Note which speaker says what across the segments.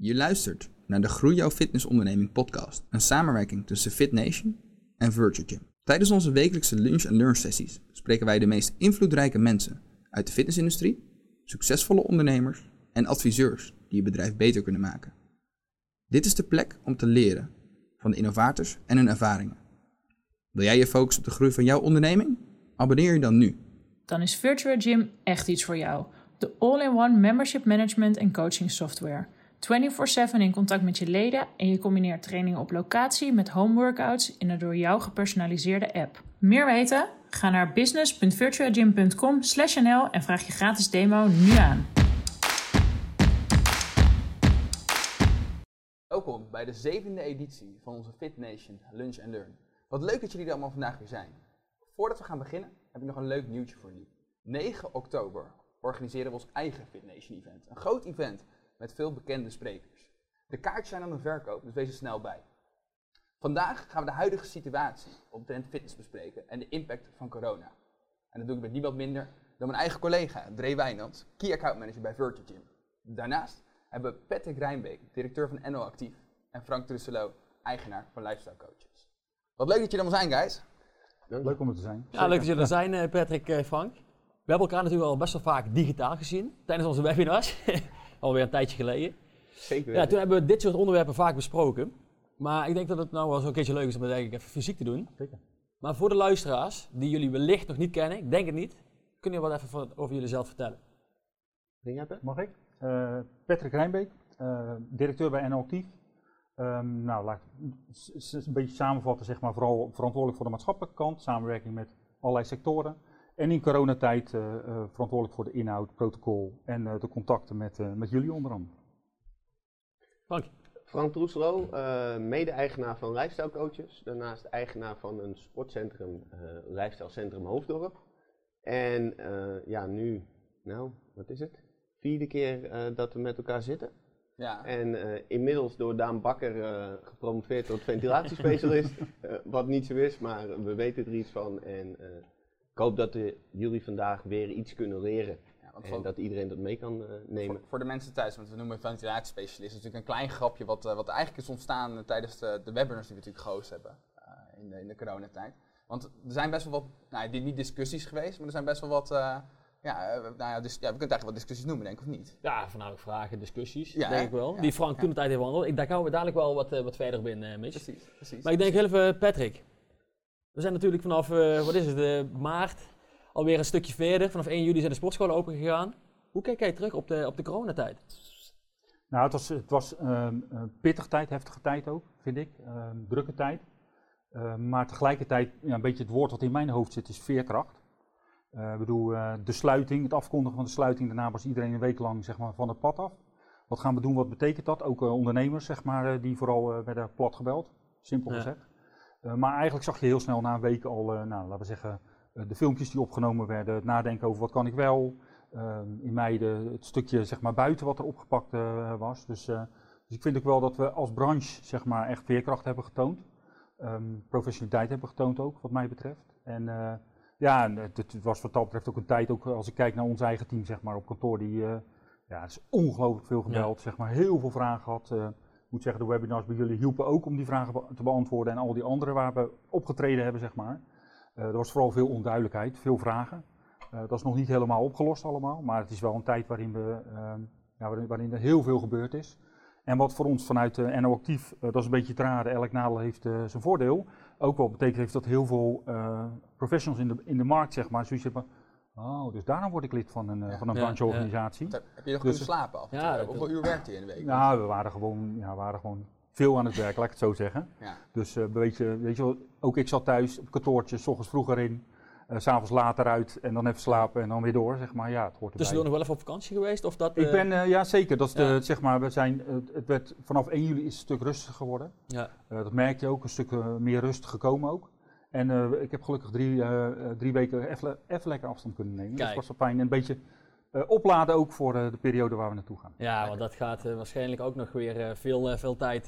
Speaker 1: Je luistert naar de Groei Jouw Fitness Onderneming podcast, een samenwerking tussen Fit Nation en Virtual Gym. Tijdens onze wekelijkse lunch- en learn sessies spreken wij de meest invloedrijke mensen uit de fitnessindustrie, succesvolle ondernemers en adviseurs die je bedrijf beter kunnen maken. Dit is de plek om te leren van de innovators en hun ervaringen. Wil jij je focussen op de groei van jouw onderneming? Abonneer je dan nu.
Speaker 2: Dan is Virtual Gym echt iets voor jou. De all-in-one membership management en coaching software. 24/7 in contact met je leden en je combineert trainingen op locatie met home workouts in een door jou gepersonaliseerde app. Meer weten? Ga naar business.virtualgym.com/nl en vraag je gratis demo nu aan.
Speaker 1: Welkom bij de zevende editie van onze Fit Nation Lunch and Learn. Wat leuk dat jullie allemaal vandaag weer zijn. Voordat we gaan beginnen heb ik nog een leuk nieuwtje voor jullie. 9 oktober organiseren we ons eigen Fit Nation event. Een groot event met veel bekende sprekers. De kaartjes zijn aan de verkoop, dus wees er snel bij. Vandaag gaan we de huidige situatie omtrent fitness bespreken en de impact van corona. En dat doe ik met niemand minder dan mijn eigen collega, Dre Wijnand, Key Account Manager bij Virtue Gym. Daarnaast hebben we Patrick Rijnbeek, directeur van NO Actief, en Frank Trusselot, eigenaar van Lifestyle Coaches. Wat leuk dat jullie allemaal zijn, guys.
Speaker 3: Leuk om er te zijn.
Speaker 4: Ja, leuk dat jullie er zijn, eh, Patrick, eh, Frank. We hebben elkaar natuurlijk al best wel vaak digitaal gezien tijdens onze webinars. Alweer een tijdje geleden.
Speaker 3: Zeker.
Speaker 4: Ja, toen hebben we dit soort onderwerpen vaak besproken. Maar ik denk dat het nou wel zo'n keertje leuk is om het eigenlijk even fysiek te doen.
Speaker 3: Zeker.
Speaker 4: Maar voor de luisteraars, die jullie wellicht nog niet kennen, ik denk het niet, kun je wat even van- over jullie zelf vertellen?
Speaker 5: Mag ik? Eh, Patrick Rijnbeek, eh, directeur bij NL Actief. Ehm, nou, laat ik een beetje samenvatten, zeg maar, vooral verantwoordelijk voor de maatschappelijke kant, samenwerking met allerlei sectoren. En in coronatijd eh, eh, verantwoordelijk voor de inhoud, protocol en eh, de contacten met, eh, met jullie onder andere.
Speaker 4: Frank,
Speaker 3: Frank Troeselo, eh, mede-eigenaar van Lifestyle Coaches. Daarnaast eigenaar van een sportcentrum, eh Lifestyle Centrum Hoofddorp. En eh, ja, nu, nou, wat is het? Vierde keer eh, dat we met elkaar zitten.
Speaker 1: Ja,
Speaker 3: En eh, inmiddels door Daan Bakker eh, gepromoveerd tot ventilatiespecialist. Wat niet zo is, maar we weten er iets van. En eh, ik hoop dat jullie vandaag weer iets kunnen leren.
Speaker 1: ja want
Speaker 3: En
Speaker 1: voor,
Speaker 3: dat iedereen dat mee kan eh, nemen.
Speaker 1: voor, voor de mensen thuis, want we noemen het ventilatiespecialist, is natuurlijk een klein grapje wat, eh, wat eigenlijk is ontstaan eh, tijdens de, de webinars die we natuurlijk gehost hebben eh, in, de, in de coronatijd. Want er zijn best wel wat, nou die- niet discussies geweest, maar er zijn best wel wat, eh, ja, nou ja, dus, ja, we kunnen het eigenlijk wat discussies noemen, denk ik, of niet?
Speaker 4: ja, voornamelijk vragen, discussies,
Speaker 1: Ja,
Speaker 4: denk
Speaker 1: hè?
Speaker 4: ik wel.
Speaker 1: Ja,
Speaker 4: Die Frank
Speaker 1: ja.
Speaker 4: toen de tijd heeft behandeld. Ik, daar gaan we dadelijk wel wat, wat verder eh Mitch.
Speaker 1: Precies, precies.
Speaker 4: Maar ik denk heel even, Patrick. We zijn natuurlijk vanaf, eh, wat is het, eh, maart alweer een stukje verder. Vanaf 1 juli zijn de sportscholen open gegaan. Hoe kijk jij terug op de, op de coronatijd?
Speaker 5: Nou, het was, het was ehm, een pittige tijd, heftige tijd ook, vind ik. Ehm, drukke tijd. Maar tegelijkertijd, ja, een beetje het woord wat in mijn hoofd zit, is veerkracht. Eh, ik bedoel, eh, de sluiting, het afkondigen van de sluiting, daarna was iedereen een week lang zeg maar, van het pad af. Wat gaan we doen, wat betekent dat? Ook eh, ondernemers, zeg maar, eh, die vooral eh, werden plat gebeld, simpel gezegd. Eh, maar eigenlijk zag je heel snel na een week al, eh, nou, laten we zeggen, eh, de filmpjes die opgenomen werden, het nadenken over wat kan ik wel. In mei de, het stukje zeg maar, buiten wat er opgepakt eh, was. Dus, eh, dus ik vind ook wel dat we als branche zeg maar, echt veerkracht hebben getoond. Ehm, professionaliteit hebben getoond ook, wat mij betreft. En eh, ja, het, het was wat dat betreft ook een tijd, ook als ik kijk naar ons eigen team zeg maar, op kantoor, die eh, ja, is ongelooflijk veel gebeld, zeg maar, heel veel vragen gehad. Eh, ik moet zeggen, de webinars bij jullie hielpen ook om die vragen te beantwoorden en al die andere waar we opgetreden hebben, zeg maar. Eh, er was vooral veel onduidelijkheid, veel vragen. Eh, dat is nog niet helemaal opgelost allemaal, maar het is wel een tijd waarin, we, ehm, ja, waarin, er heel veel gebeurd is. En wat voor ons vanuit NO Actief, eh, dat is een beetje te raden, elk nadeel heeft zijn voordeel. Ook wel betekent heeft dat heel veel professionals in de, in de markt, zeg maar, zoiets hebben. Oh, dus daarom word ik lid van een, eh,
Speaker 1: Ja.
Speaker 5: van een
Speaker 4: Ja,
Speaker 5: brancheorganisatie.
Speaker 1: Heb, heb je nog
Speaker 5: Dus-
Speaker 1: kunnen slapen af en
Speaker 4: Ja,
Speaker 1: toe?
Speaker 4: dat-
Speaker 1: Hoeveel uur werkte je in de week?
Speaker 5: Nou, we waren gewoon, ja, we waren gewoon veel aan het werk, laat ik het zo zeggen.
Speaker 1: Ja.
Speaker 5: Dus eh, weet, je, weet je wel, ook ik zat thuis op kantoortje, s ochtends vroeger in, eh, s s'avonds later uit en dan even slapen en dan weer door, zeg maar. Ja, het hoort erbij.
Speaker 4: Tussendoor nog wel even op vakantie geweest? Of dat,
Speaker 5: Ik
Speaker 4: eh,
Speaker 5: ben, eh, ja zeker, dat is de, zeg maar, we zijn, eh, het werd, vanaf 1 juli is het een stuk rustiger geworden.
Speaker 4: Ja.
Speaker 5: Eh, dat merk je ook, een stuk eh, meer rust gekomen ook. En eh, ik heb gelukkig drie, eh, eh, drie weken even, lekker afstand kunnen nemen. Dus dat was wel fijn. En een beetje opladen ook voor de periode waar we naartoe gaan.
Speaker 4: Ja, want dat gaat waarschijnlijk ook nog weer veel, veel tijd.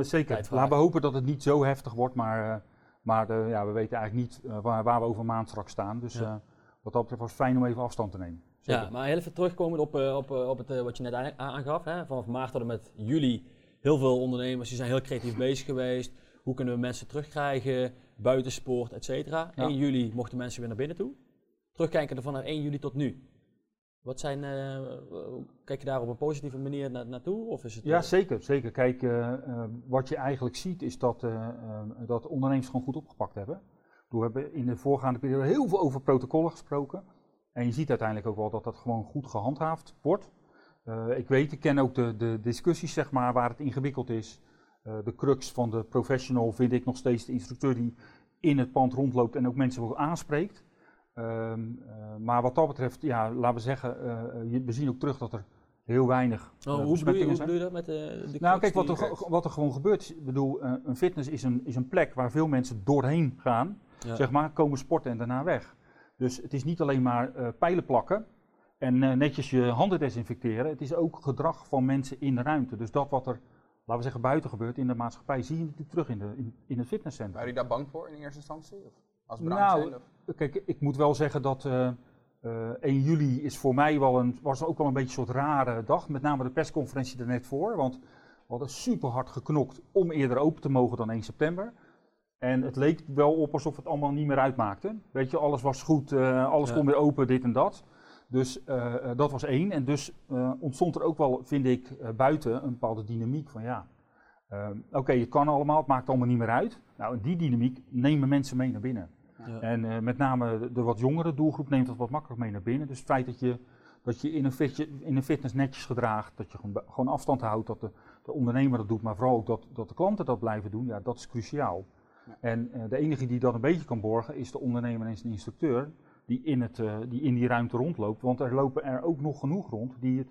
Speaker 5: zeker.
Speaker 4: Tijd.
Speaker 5: Laten we hopen dat het niet zo heftig wordt, maar, maar ja, we weten eigenlijk niet waar, waar we over een maand straks staan. Dus
Speaker 4: Ja.
Speaker 5: wat dat betreft was het fijn om even afstand te nemen. zeker.
Speaker 4: Ja, maar heel even terugkomend op, op, op het, wat je net aan- aangaf. Hè? Vanaf maart tot en met juli heel veel ondernemers die zijn heel creatief bezig geweest. Hoe kunnen we mensen terugkrijgen, buitensport, et cetera.
Speaker 5: Ja.
Speaker 4: 1 juli mochten mensen weer naar binnen toe. Terugkijken van 1 juli tot nu. Wat zijn, eh, kijk je daar op een positieve manier na- naartoe? Of is het,
Speaker 5: Ja,
Speaker 4: eh,
Speaker 5: zeker. zeker. Kijk, eh, wat je eigenlijk ziet is dat, dat ondernemers gewoon goed opgepakt hebben. We hebben in de voorgaande periode heel veel over protocollen gesproken. En je ziet uiteindelijk ook wel dat dat gewoon goed gehandhaafd wordt. Ik weet, ik ken ook de, de discussies zeg maar, waar het ingewikkeld is. Eh, de crux van de professional vind ik nog steeds de instructeur die in het pand rondloopt en ook mensen wel aanspreekt. Ehm, eh, maar wat dat betreft, ja, laten we zeggen, eh, we zien ook terug dat er heel weinig
Speaker 4: oh,
Speaker 5: eh,
Speaker 4: hoe, bedoel je,
Speaker 5: besmettingen
Speaker 4: hoe
Speaker 5: zijn.
Speaker 4: bedoel je dat met eh, de
Speaker 5: Nou, kijk, wat er, wat er gewoon gebeurt. Ik bedoel, een fitness is een, is een plek waar veel mensen doorheen gaan,
Speaker 4: Ja.
Speaker 5: zeg maar, komen sporten en daarna weg. Dus het is niet alleen maar pijlen plakken en netjes je handen desinfecteren. Het is ook gedrag van mensen in de ruimte. Dus dat wat er, laten we zeggen, buiten gebeurt in de maatschappij, zie je natuurlijk terug in, de, in, in het fitnesscentrum.
Speaker 1: Waren jullie daar bang voor in eerste instantie? Of als branche
Speaker 5: Nou,
Speaker 1: zijn? Of?
Speaker 5: Kijk, ik moet wel zeggen dat eh, eh, 1 juli is voor mij wel een, was ook wel een beetje een soort rare dag. Met name de persconferentie er net voor. Want we hadden super hard geknokt om eerder open te mogen dan 1 september. En het leek wel op alsof het allemaal niet meer uitmaakte. Weet je, alles was goed, eh, alles
Speaker 4: Ja.
Speaker 5: kon weer open, dit en dat. Dus eh, eh, dat was één. En dus eh, ontstond er ook wel, vind ik, buiten een bepaalde dynamiek van ja. Oké, het kan allemaal, het maakt allemaal niet meer uit. Nou, die dynamiek nemen mensen mee naar binnen.
Speaker 4: Ja.
Speaker 5: En met name de, de wat jongere doelgroep neemt dat wat makkelijk mee naar binnen. Dus het feit dat je, dat je in, een fitje, in een fitness netjes gedraagt, dat je gewoon, gewoon afstand houdt, dat de, de ondernemer dat doet, maar vooral ook dat, dat de klanten dat blijven doen, ja, dat is cruciaal.
Speaker 1: Ja.
Speaker 5: En de enige die dat een beetje kan borgen is de ondernemer en zijn instructeur die in, het, eh, die in die ruimte rondloopt. Want er lopen er ook nog genoeg rond die, het,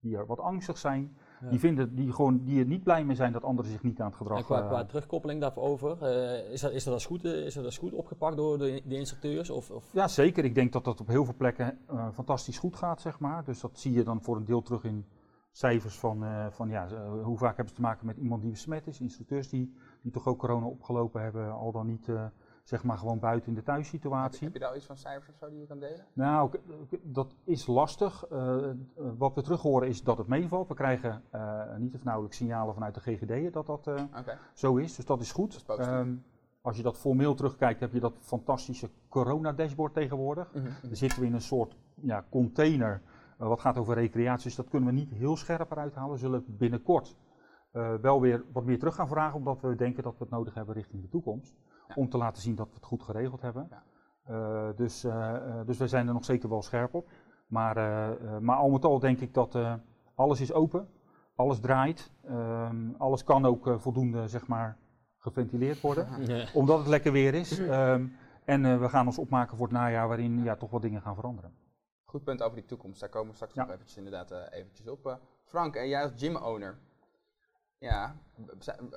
Speaker 5: die er wat angstig zijn,
Speaker 4: Ja.
Speaker 5: die, vinden, die, gewoon, die er niet blij mee zijn dat anderen zich niet aan het gedrag
Speaker 4: En qua,
Speaker 5: eh,
Speaker 4: qua terugkoppeling daarover, eh, is, dat, is, dat als goed, is dat als goed opgepakt door de, de instructeurs? Of, of
Speaker 5: Ja, zeker. Ik denk dat dat op heel veel plekken fantastisch goed gaat, zeg maar. Dus dat zie je dan voor een deel terug in cijfers van, van ja, hoe vaak hebben ze te maken met iemand die besmet is. Instructeurs die, die toch ook corona opgelopen hebben, al dan niet, zeg maar, gewoon buiten in de
Speaker 1: Heb, je-
Speaker 5: thuissituatie.
Speaker 1: heb je daar al iets van cijfers of zo die je kan delen?
Speaker 5: Nou, dat is lastig. Eh, wat we terug horen is dat het meevalt. We krijgen eh, niet of nauwelijks signalen vanuit de GGD dat dat eh, zo is. Dus dat is goed.
Speaker 1: Dat is positief.
Speaker 5: Ehm, als je dat formeel terugkijkt, heb je dat fantastische corona-dashboard tegenwoordig.
Speaker 1: Mhm.
Speaker 5: Dan zitten we in een soort ja, container wat gaat over recreatie. Dus dat kunnen we niet heel scherp eruit halen. We zullen binnenkort wel weer wat meer terug gaan vragen, omdat we denken dat we het nodig hebben richting de toekomst. Om te laten zien dat we het goed geregeld hebben.
Speaker 1: Ja.
Speaker 5: Eh, dus, eh, eh, dus we zijn er nog zeker wel scherp op. Maar, maar al met al denk ik dat alles is open, alles draait, ehm, alles kan ook voldoende zeg maar, geventileerd worden
Speaker 4: Ja.
Speaker 5: omdat het lekker weer is. Ehm, en we gaan ons opmaken voor het najaar waarin ja, toch wat dingen gaan veranderen.
Speaker 1: Goed punt over die toekomst. Daar komen we straks
Speaker 5: Ja.
Speaker 1: nog eventjes inderdaad eventjes op. Frank, en jij als gym-owner. Ja,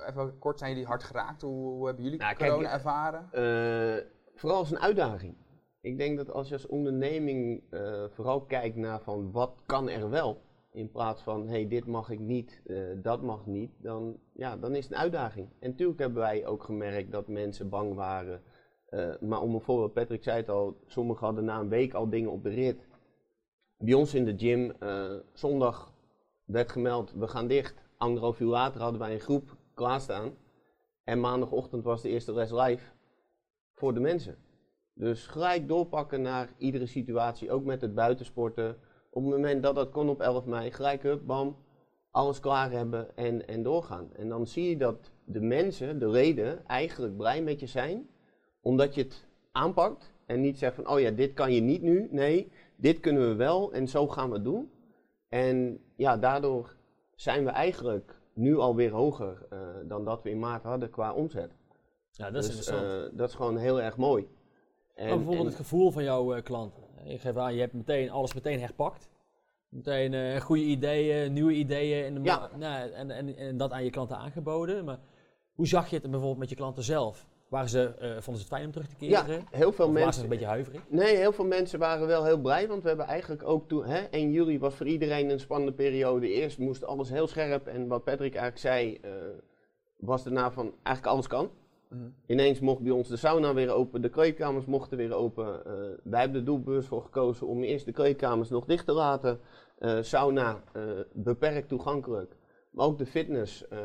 Speaker 1: even kort, zijn jullie hard geraakt? Hoe, hoe hebben jullie
Speaker 3: Nou,
Speaker 1: corona ervaren?
Speaker 3: Eh, vooral als een uitdaging. Ik denk dat als je als onderneming eh, vooral kijkt naar van wat kan er wel, in plaats van hey, dit mag ik niet, eh, dat mag niet, dan, ja, dan is het een uitdaging. En natuurlijk hebben wij ook gemerkt dat mensen bang waren. Maar om een voorbeeld, Patrick zei het al, sommigen hadden na een week al dingen op de rit. Bij ons in de gym, zondag werd gemeld, we gaan dicht. Anderhalf uur later hadden wij een groep klaarstaan. En maandagochtend was de eerste les live voor de mensen. Dus gelijk doorpakken naar iedere situatie, ook met het buitensporten. Op het moment dat dat kon op 11 mei, gelijk hup, bam, alles klaar hebben en, en doorgaan. En dan zie je dat de mensen, de leden, eigenlijk blij met je zijn, omdat je het aanpakt en niet zegt van, oh ja, dit kan je niet nu. Nee, dit kunnen we wel en zo gaan we het doen. En ja, daardoor zijn we eigenlijk nu alweer hoger eh, dan dat we in maart hadden qua omzet.
Speaker 4: ja, dat is
Speaker 3: dus
Speaker 4: interessant.
Speaker 3: eh, dat is gewoon heel erg mooi. En,
Speaker 4: maar bijvoorbeeld
Speaker 3: en-
Speaker 4: het gevoel van jouw eh, klant. Je geeft aan, je hebt meteen alles meteen herpakt. Meteen goede ideeën, nieuwe ideeën in de
Speaker 3: Ja.
Speaker 4: nou, en, en, en dat aan je klanten aangeboden. Maar hoe zag je het bijvoorbeeld met je klanten zelf? Waren ze, eh, vonden ze het fijn om terug te
Speaker 3: ja,
Speaker 4: keren?
Speaker 3: heel veel
Speaker 4: of waren ze
Speaker 3: mensen.
Speaker 4: een beetje huiverig?
Speaker 3: Nee, heel veel mensen waren wel heel blij, want we hebben eigenlijk ook toen, hè, 1 juli was voor iedereen een spannende periode. Eerst moest alles heel scherp en wat Patrick eigenlijk zei, eh, was daarna van eigenlijk alles kan.
Speaker 1: Mhm.
Speaker 3: Ineens mocht bij ons de sauna weer open, de kleedkamers mochten weer open. Eh, wij hebben de doelbeurs voor gekozen om eerst de kleedkamers nog dicht te laten. Eh, sauna eh, beperkt toegankelijk. Maar ook de fitness eh,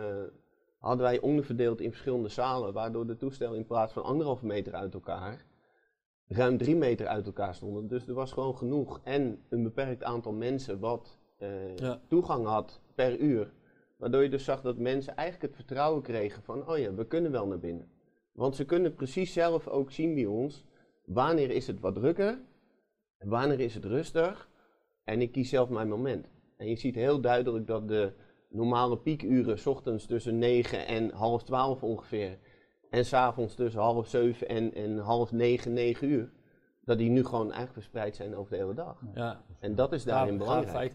Speaker 3: hadden wij onderverdeeld in verschillende zalen, waardoor de toestellen in plaats van anderhalve meter uit elkaar ruim drie meter uit elkaar stonden. Dus er was gewoon genoeg en een beperkt aantal mensen wat eh,
Speaker 4: Ja.
Speaker 3: toegang had per uur. Waardoor je dus zag dat mensen eigenlijk het vertrouwen kregen van, oh ja, we kunnen wel naar binnen. Want ze kunnen precies zelf ook zien bij ons, wanneer is het wat drukker, wanneer is het rustig. En ik kies zelf mijn moment. En je ziet heel duidelijk dat de normale piekuren, s ochtends tussen 9 en half 12 ongeveer, en s'avonds tussen half 7 en, en half 9, 9 uur, dat die nu gewoon eigenlijk verspreid zijn over de hele dag.
Speaker 4: Ja,
Speaker 3: En dat is daarin
Speaker 4: gaaf
Speaker 3: belangrijk.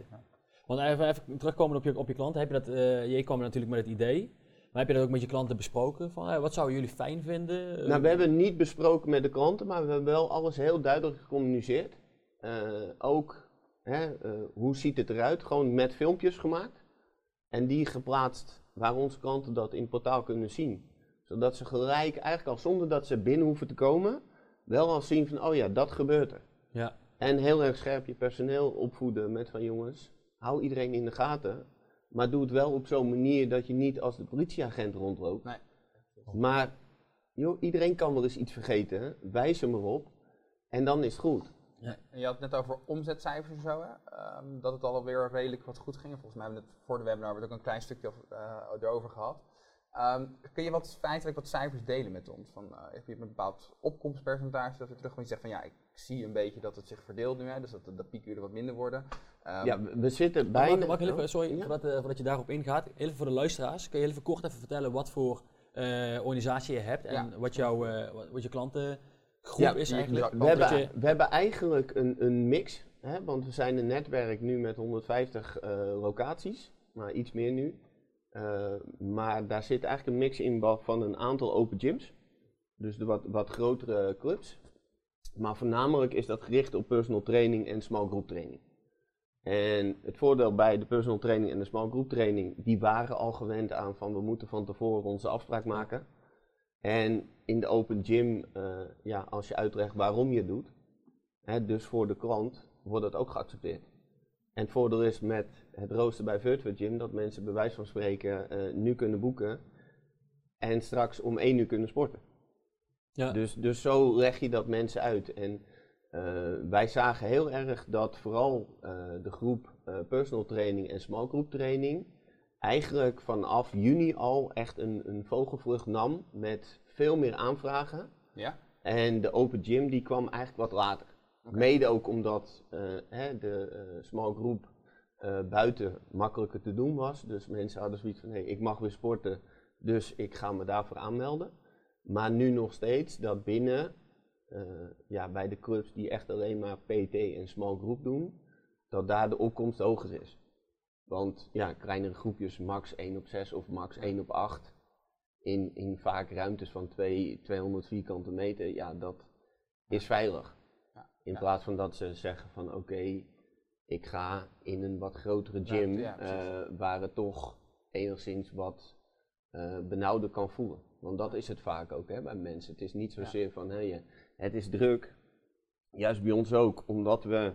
Speaker 4: Want even, even terugkomen op je, op je klanten. Heb je dat, eh jij kwam natuurlijk met het idee. Maar heb je dat ook met je klanten besproken? Van, wat zouden jullie fijn vinden?
Speaker 3: Nou, we hebben niet besproken met de klanten, maar we hebben wel alles heel duidelijk gecommuniceerd. Eh, ook, hè, eh, hoe ziet het eruit? Gewoon met filmpjes gemaakt. En die geplaatst waar onze klanten dat in het portaal kunnen zien. Zodat ze gelijk, eigenlijk al zonder dat ze binnen hoeven te komen, wel al zien van, oh ja, dat gebeurt er.
Speaker 4: Ja,
Speaker 3: En heel erg scherp je personeel opvoeden met van, jongens, hou iedereen in de gaten. Maar doe het wel op zo'n manier dat je niet als de politieagent rondloopt.
Speaker 1: Nee.
Speaker 3: Maar joh, iedereen kan wel eens iets vergeten. Wijs hem erop. En dan is het goed.
Speaker 1: En je had het net over omzetcijfers en zo, hè? Ehm, dat het alweer redelijk wat goed ging. Volgens mij hebben we het voor de webinar ook een klein stukje over, eh, erover gehad. Ehm, kun je wat feitelijk wat cijfers delen met ons? Van, eh, heb je een bepaald opkomstpercentage dat we terug gewoon zeggen van ja, ik zie een beetje dat het zich verdeelt nu, hè? dus dat de, de piekuren wat minder worden. Ehm,
Speaker 3: ja, we, zitten
Speaker 4: Mag,
Speaker 3: bijna...
Speaker 4: mag ik heel even, sorry,
Speaker 3: Ja.
Speaker 4: voordat, eh, voordat je daarop ingaat, even voor de luisteraars, kun je heel even kort even vertellen wat voor eh, organisatie je hebt en
Speaker 1: Ja.
Speaker 4: wat, jouw, eh, wat, wat je klantengroep
Speaker 3: Ja,
Speaker 4: is eigenlijk?
Speaker 3: We hebben,
Speaker 4: je-
Speaker 3: we hebben eigenlijk een, een mix, hè, want we zijn een netwerk nu met 150 eh, locaties, maar iets meer nu. Eh, maar daar zit eigenlijk een mix in van een aantal open gyms, dus de wat, wat grotere clubs. Maar voornamelijk is dat gericht op personal training en small group training. En het voordeel bij de personal training en de small group training, die waren al gewend aan van we moeten van tevoren onze afspraak maken. En in de open gym, eh, ja, als je uitlegt waarom je het doet, hè, dus voor de klant, wordt dat ook geaccepteerd. En het voordeel is met het rooster bij Virtual Gym dat mensen bij wijze van spreken eh, nu kunnen boeken en straks om één uur kunnen sporten.
Speaker 4: Ja.
Speaker 3: Dus, dus zo leg je dat mensen uit. En eh, wij zagen heel erg dat vooral de groep personal training en small group training eigenlijk vanaf juni al echt een, een vogelvlucht nam met veel meer aanvragen.
Speaker 1: ja?
Speaker 3: En de open gym die kwam eigenlijk wat later. Mede ook omdat eh, hè, de eh, small group eh, buiten makkelijker te doen was. Dus mensen hadden zoiets van, hey, ik mag weer sporten, dus ik ga me daarvoor aanmelden. Maar nu nog steeds dat binnen, ja, bij de clubs die echt alleen maar PT en small group doen, dat daar de opkomst hoger is. Want ja, kleinere groepjes, max 1 op 6 of max 1 op 8, in, in vaak ruimtes van 2, 200 vierkante meter, ja, dat is veilig.
Speaker 1: Ja,
Speaker 3: In plaats van dat ze zeggen van oké, ik ga in een wat grotere gym
Speaker 1: ja,
Speaker 3: eh, waar het toch enigszins wat eh benauwder kan voelen. Want dat is het vaak ook hè, bij mensen. Het is niet zozeer van je- het is druk. Juist bij ons ook, omdat we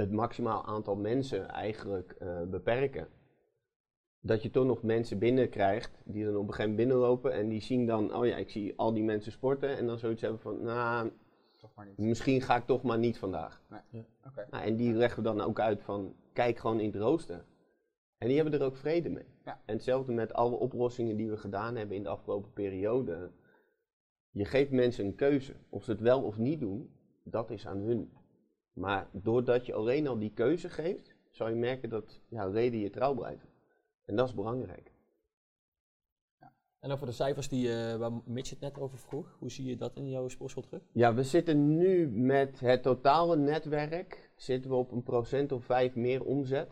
Speaker 3: het maximaal aantal mensen eigenlijk eh, beperken. Dat je toch nog mensen binnenkrijgt die dan op een gegeven moment binnenlopen en die zien dan, oh ja, ik zie al die mensen sporten en dan zoiets hebben van, nou,
Speaker 1: Toch maar niet.
Speaker 3: misschien ga ik toch maar niet vandaag.
Speaker 1: Oké.
Speaker 3: Nou, en die leggen we dan ook uit van, kijk gewoon in het rooster. En die hebben er ook vrede mee.
Speaker 1: Ja.
Speaker 3: En hetzelfde met alle oplossingen die we gedaan hebben in de afgelopen periode. Je geeft mensen een keuze. Of ze het wel of niet doen, dat is aan hun. Maar doordat je alleen al die keuze geeft, zal je merken dat ja, leden je trouw blijven. En dat is belangrijk.
Speaker 4: En dan voor de cijfers die, eh, waar Mitch het net over vroeg, hoe zie je dat in jouw sportschool terug?
Speaker 3: Ja, we zitten nu met het totale netwerk zitten we op een procent of vijf meer omzet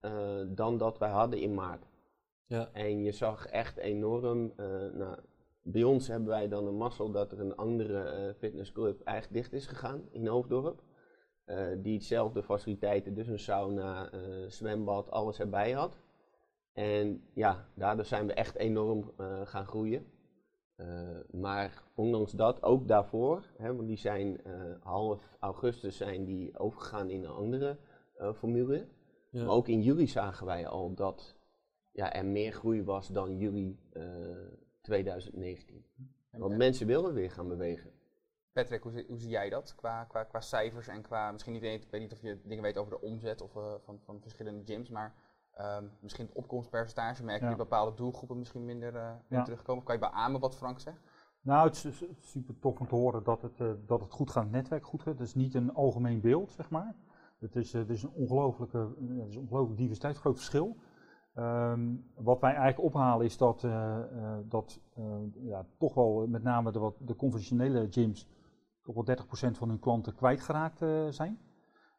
Speaker 3: eh, dan dat wij hadden in maart.
Speaker 4: Ja.
Speaker 3: En je zag echt enorm, eh, nou, bij ons hebben wij dan een mazzel dat er een andere fitnessclub eigenlijk dicht is gegaan in Hoofddorp. Eh, die hetzelfde faciliteiten, dus een sauna, eh, zwembad, alles erbij had. En ja, daardoor zijn we echt enorm eh, gaan groeien. maar ondanks dat, ook daarvoor, hè, want die zijn half augustus zijn die overgegaan in een andere formule.
Speaker 4: Ja.
Speaker 3: Maar ook in juli zagen wij al dat ja, er meer groei was dan juli eh, 2019. Want mensen wilden weer gaan bewegen.
Speaker 1: Patrick, hoe, zie- hoe zie jij dat qua, qua, qua cijfers en qua, misschien niet, weet, ik weet niet of je dingen weet over de omzet of, eh, van, van verschillende gyms, maar ehm, misschien het opkomstpercentage, merk je
Speaker 5: Ja.
Speaker 1: bepaalde doelgroepen misschien minder, eh, minder
Speaker 5: Ja.
Speaker 1: terugkomen? Kan je beamen wat Frank zegt?
Speaker 5: Nou, het is, super tof om te horen dat het, eh, dat het goed gaat, het netwerk goed gaat. Het is niet een algemeen beeld, zeg maar. Het is, het is een ongelooflijke, het is een ongelooflijke diversiteit, groot verschil. Ehm, wat wij eigenlijk ophalen is dat, dat ja, toch wel met name de, wat, de conventionele gyms toch wel 30% van hun klanten kwijtgeraakt eh, zijn.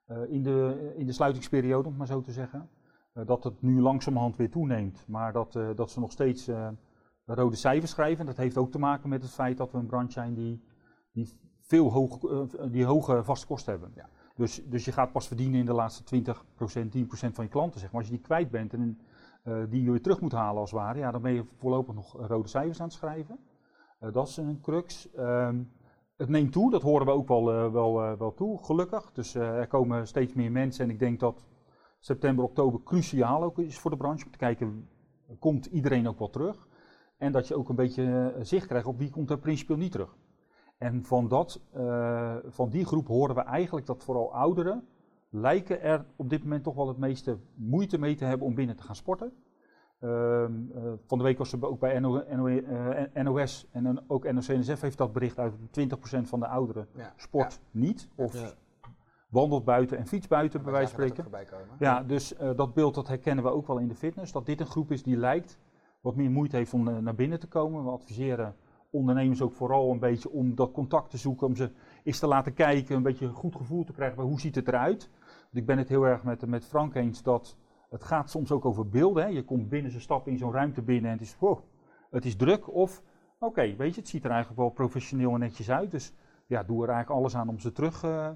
Speaker 5: Eh, in, de, in de sluitingsperiode, om het maar zo te zeggen. Eh, dat het nu langzamerhand weer toeneemt, maar dat, eh, dat ze nog steeds eh, rode cijfers schrijven. Dat heeft ook te maken met het feit dat we een branche zijn die, die veel hoog, eh, die hoge vaste kosten hebben.
Speaker 1: Ja.
Speaker 5: Dus, dus je gaat pas verdienen in de laatste 20%, 10% van je klanten. Zeg maar. Als je die kwijt bent en eh, die je weer terug moet halen als het ware, ja, dan ben je voorlopig nog rode cijfers aan het schrijven. Eh, dat is een crux. Ehm, het neemt toe, dat horen we ook wel, eh, wel, eh, wel toe, gelukkig. Dus eh, er komen steeds meer mensen en ik denk dat september, oktober cruciaal ook is voor de branche. Om te kijken, komt iedereen ook wel terug? En dat je ook een beetje zicht krijgt op wie komt er principieel niet terug. En van, dat, van die groep horen we eigenlijk dat vooral ouderen lijken er op dit moment toch wel het meeste moeite mee te hebben om binnen te gaan sporten. Ehm, eh, van de week was er ook bij NO, NO, eh, NOS en dan ook NOC-NSF heeft dat bericht uit 20% van de ouderen
Speaker 1: Ja.
Speaker 5: sport niet. Of
Speaker 4: Ja.
Speaker 5: wandelt buiten en fiets buiten, bij
Speaker 1: wij
Speaker 5: wijze van spreken. Ja, dus eh, dat beeld dat herkennen we ook wel in de fitness. Dat dit een groep is die lijkt wat meer moeite heeft om naar binnen te komen. We adviseren ondernemers ook vooral een beetje om dat contact te zoeken. Om ze eens te laten kijken, een beetje een goed gevoel te krijgen bij hoe ziet het eruit. Want ik ben het heel erg met, met Frank eens dat het gaat soms ook over beelden. Hè. Je komt binnen, ze stappen in zo'n ruimte binnen en het is, wow, het is druk. Of, oké, weet je, het ziet er eigenlijk wel professioneel en netjes uit. Dus ja, doe er eigenlijk alles aan om ze terug eh,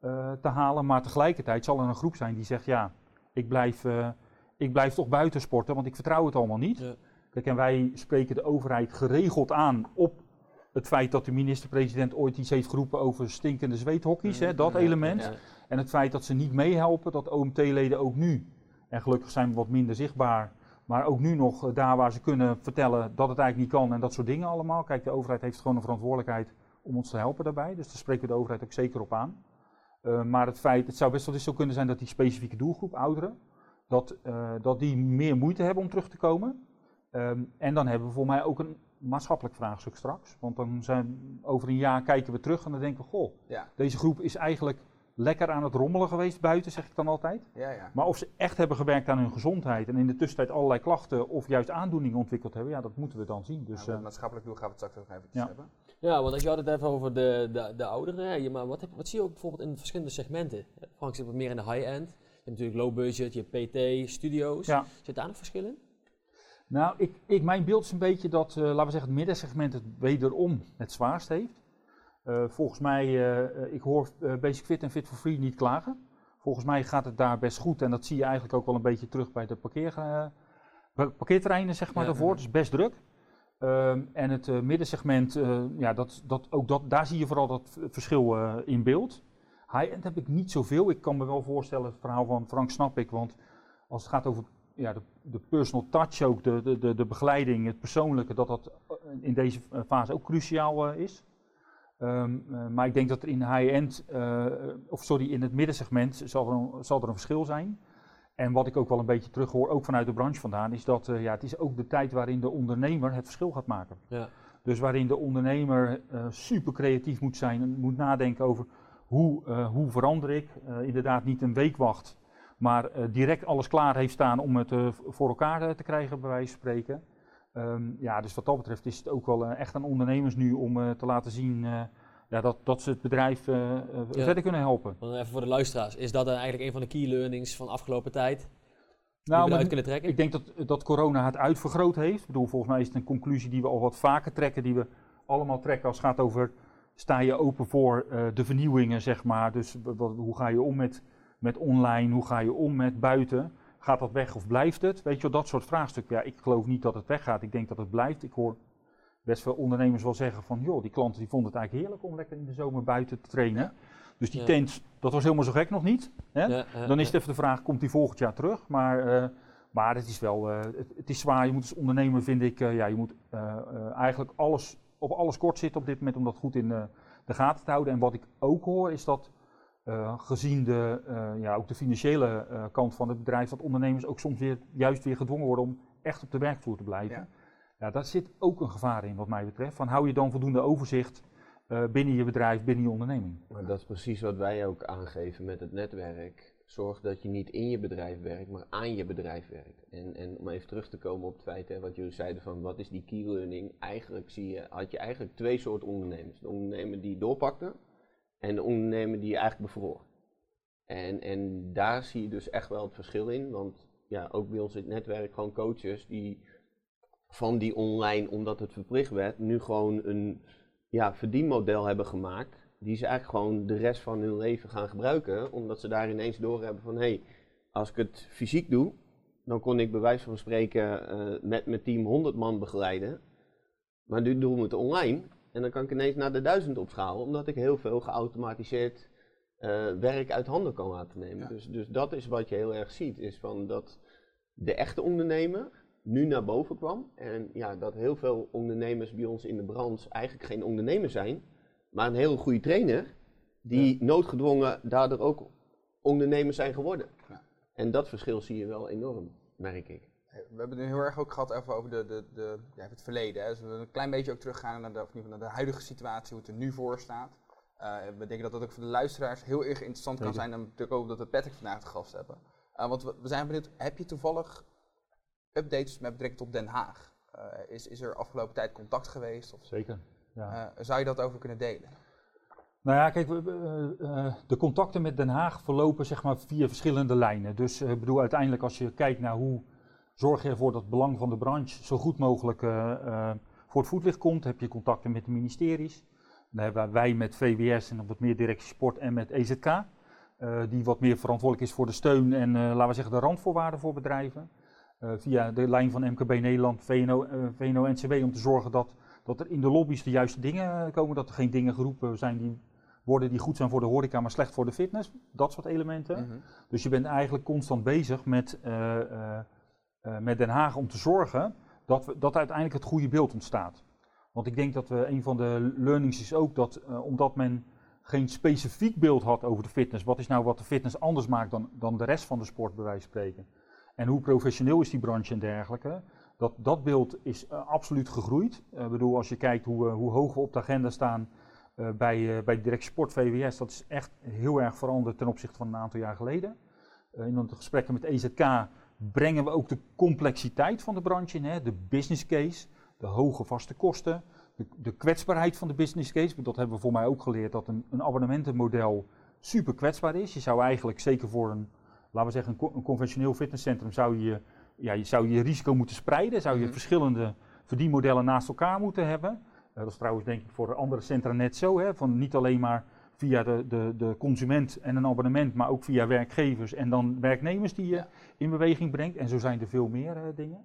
Speaker 5: eh, te halen. Maar tegelijkertijd zal er een groep zijn die zegt, ja, ik blijf, eh, ik blijf toch buiten sporten, want ik vertrouw het allemaal niet.
Speaker 4: Ja.
Speaker 5: Kijk, en wij spreken de overheid geregeld aan op het feit dat de minister-president ooit iets heeft geroepen over stinkende zweethokkies, hè, dat
Speaker 1: Ja,
Speaker 5: element.
Speaker 1: ja.
Speaker 5: En het feit dat ze niet meehelpen, dat OMT-leden ook nu, en gelukkig zijn we wat minder zichtbaar, maar ook nu nog eh, daar waar ze kunnen vertellen dat het eigenlijk niet kan en dat soort dingen allemaal. Kijk, de overheid heeft gewoon een verantwoordelijkheid om ons te helpen daarbij, dus daar spreken we de overheid ook zeker op aan. Eh, maar het feit, het zou best wel eens zo kunnen zijn dat die specifieke doelgroep, ouderen, dat, eh, dat die meer moeite hebben om terug te komen. Ehm, en dan hebben we voor mij ook een maatschappelijk vraagstuk straks. Want dan zijn, over een jaar kijken we terug en dan denken we, goh,
Speaker 1: Ja,
Speaker 5: deze groep is eigenlijk lekker aan het rommelen geweest buiten, zeg ik dan altijd.
Speaker 1: ja, ja.
Speaker 5: Maar of ze echt hebben gewerkt aan hun gezondheid en in de tussentijd allerlei klachten of juist aandoeningen ontwikkeld hebben, ja, dat moeten we dan zien. Dus,
Speaker 1: Nou, het
Speaker 5: eh,
Speaker 1: maatschappelijk doel gaan we het straks nog even
Speaker 5: ja.
Speaker 1: hebben.
Speaker 4: Ja, want je had het even over de, de, de ouderen. Maar wat, heb, wat zie je ook bijvoorbeeld in verschillende segmenten? Frank zit wat meer in de high-end. Je hebt natuurlijk low budget, je hebt PT, studio's.
Speaker 5: Ja.
Speaker 4: Zit daar nog verschil in?
Speaker 5: Nou, ik, ik, mijn beeld is een beetje dat, eh, laten we zeggen, het middensegment het wederom het zwaarst heeft. Eh, volgens mij, eh, eh, ik hoor Basic Fit en Fit for Free niet klagen. Volgens mij gaat het daar best goed en dat zie je eigenlijk ook wel een beetje terug bij de parkeer, pa- parkeerterreinen, zeg maar,
Speaker 4: Ja.
Speaker 5: daarvoor. Het is best druk. Ehm, en het middensegment, ja, dat, dat, ook dat, daar zie je vooral dat verschil in beeld. High-end heb ik niet zoveel. Ik kan me wel voorstellen, het verhaal van Frank snap ik, want als het gaat over ja, de, de personal touch ook, de, de, de, begeleiding, het persoonlijke, dat dat in deze fase ook cruciaal is. Ehm, eh, maar ik denk dat er in high-end, eh, of sorry, in het middensegment zal er, een, zal er een verschil zijn. En wat ik ook wel een beetje terughoor, ook vanuit de branche vandaan, is dat eh, ja, het is ook de tijd waarin de ondernemer het verschil gaat maken.
Speaker 4: Ja.
Speaker 5: Dus waarin de ondernemer super creatief moet zijn en moet nadenken over hoe, hoe verander ik. Inderdaad niet een week wacht, maar direct alles klaar heeft staan om het voor elkaar te krijgen, bij wijze van spreken. Ehm, ja, dus wat dat betreft is het ook wel eh, echt aan ondernemers nu om eh, te laten zien eh, ja, dat, dat ze het bedrijf
Speaker 4: Ja.
Speaker 5: verder kunnen helpen.
Speaker 4: Even voor de luisteraars, is dat dan eigenlijk een van de key learnings van de afgelopen tijd? Die we
Speaker 5: maar
Speaker 4: eruit kunnen trekken?
Speaker 5: Ik denk dat, dat corona het uitvergroot heeft. Ik bedoel, volgens mij is het een conclusie die we al wat vaker trekken, die we allemaal trekken als het gaat over, sta je open voor de vernieuwingen, zeg maar. Dus wat- hoe ga je om met, met online, hoe ga je om met buiten? Gaat dat weg of blijft het? Weet je wel, dat soort vraagstukken. Ja, ik geloof niet dat het weggaat, ik denk dat het blijft. Ik hoor best veel ondernemers wel zeggen van, joh, die klanten die vonden het eigenlijk heerlijk om lekker in de zomer buiten te trainen. Dus die
Speaker 4: Ja.
Speaker 5: tent, dat was helemaal zo gek nog niet. Hè?
Speaker 4: Ja, ja,
Speaker 5: Dan is het even de vraag, komt die volgend jaar terug? Maar, eh, maar het is wel, eh, het, het is zwaar. Je moet als ondernemer, vind ik, eh, ja, je moet eigenlijk alles, op alles kort zitten op dit moment om dat goed in de gaten te houden. En wat ik ook hoor, is dat eh, gezien de, eh, ja, ook de financiële eh, kant van het bedrijf, dat ondernemers ook soms weer, juist weer gedwongen worden om echt op de werkvloer te blijven.
Speaker 1: Ja.
Speaker 5: Ja. daar zit ook een gevaar in, wat mij betreft. Van hou je dan voldoende overzicht binnen je bedrijf, binnen je onderneming?
Speaker 3: Maar dat is precies wat wij ook aangeven met het netwerk. Zorg dat je niet in je bedrijf werkt, maar aan je bedrijf werkt. En, en om even terug te komen op het feit hè, wat jullie zeiden van wat is die key learning. Eigenlijk zie je, had je eigenlijk twee soorten ondernemers. De ondernemer die doorpakte en de ondernemer die je eigenlijk bevroor. En, en daar zie je dus echt wel het verschil in. Want ja, ook bij ons in het netwerk gewoon coaches die van die online, omdat het verplicht werd, nu gewoon een ja, verdienmodel hebben gemaakt. Die ze eigenlijk gewoon de rest van hun leven gaan gebruiken. Omdat ze daar ineens doorhebben van hé, hey, als ik het fysiek doe, dan kon ik bij wijze van spreken eh, met mijn team 100 man begeleiden. Maar nu doen we het online. En dan kan ik ineens naar de 1000 opschalen, omdat ik heel veel geautomatiseerd eh, werk uit handen kan laten nemen.
Speaker 1: Ja.
Speaker 3: Dus, dus dat is wat je heel erg ziet, is van dat de echte ondernemer nu naar boven kwam. En ja, dat heel veel ondernemers bij ons in de branche eigenlijk geen ondernemer zijn, maar een hele goede trainer, die noodgedwongen daardoor ook ondernemers zijn geworden.
Speaker 1: Ja.
Speaker 3: En dat verschil zie je wel enorm, merk ik.
Speaker 1: We hebben het nu heel erg ook gehad even over de, de, de, ja, het verleden. Hè. Dus we een klein beetje ook teruggaan naar de, of naar de huidige situatie, hoe het er nu voor staat. Eh, we denken dat dat ook voor de luisteraars heel erg interessant kan zijn. En natuurlijk ook dat we Patrick vandaag te gast hebben. Eh, want we, we zijn benieuwd, heb je toevallig updates met betrekking tot Den Haag? Eh, is, is er afgelopen tijd contact geweest? Of,
Speaker 5: Zeker. Ja.
Speaker 1: zou je dat over kunnen delen?
Speaker 5: Nou ja, kijk, de contacten met Den Haag verlopen zeg maar via verschillende lijnen. Dus ik bedoel, uiteindelijk als je kijkt naar hoe zorg je ervoor dat het belang van de branche zo goed mogelijk eh, eh, voor het voetlicht komt, heb je contacten met de ministeries. Dan hebben wij met VWS en wat meer directie sport en met EZK, eh, die wat meer verantwoordelijk is voor de steun en laten we zeggen de randvoorwaarden voor bedrijven. Via de lijn van MKB Nederland, VNO, eh, VNO-NCW om te zorgen dat, dat er in de lobby's de juiste dingen komen, dat er geen dingen geroepen zijn die worden die goed zijn voor de horeca, maar slecht voor de fitness. Dat soort elementen.
Speaker 1: Mhm.
Speaker 5: Dus je bent eigenlijk constant bezig met, eh, met Den Haag om te zorgen dat, we, dat uiteindelijk het goede beeld ontstaat. Want ik denk dat we een van de learnings is ook dat eh, omdat men geen specifiek beeld had over de fitness, wat is nou wat de fitness anders maakt dan, dan de rest van de sport, bij wijze van spreken. En hoe professioneel is die branche en dergelijke. Dat, dat beeld is eh, absoluut gegroeid. Ik bedoel, als je kijkt hoe, hoe hoog we op de agenda staan bij, eh, bij Direct Sport VWS, dat is echt heel erg veranderd ten opzichte van een aantal jaar geleden. In onze gesprekken met EZK brengen we ook de complexiteit van de branche in, hè, de business case, de hoge vaste kosten, de, de kwetsbaarheid van de business case. Dat hebben we voor mij ook geleerd, dat een, een abonnementenmodel super kwetsbaar is. Je zou eigenlijk, zeker voor een, laten we zeggen, een, co- een conventioneel fitnesscentrum, zou je, ja, je zou je risico moeten spreiden, zou je
Speaker 1: Mhm.
Speaker 5: verschillende verdienmodellen naast elkaar moeten hebben. Eh, dat is trouwens denk ik voor andere centra net zo, hè, van niet alleen maar via de, de, de consument en een abonnement, maar ook via werkgevers en dan werknemers die je
Speaker 1: Ja.
Speaker 5: in beweging brengt. En zo zijn er veel meer eh, dingen.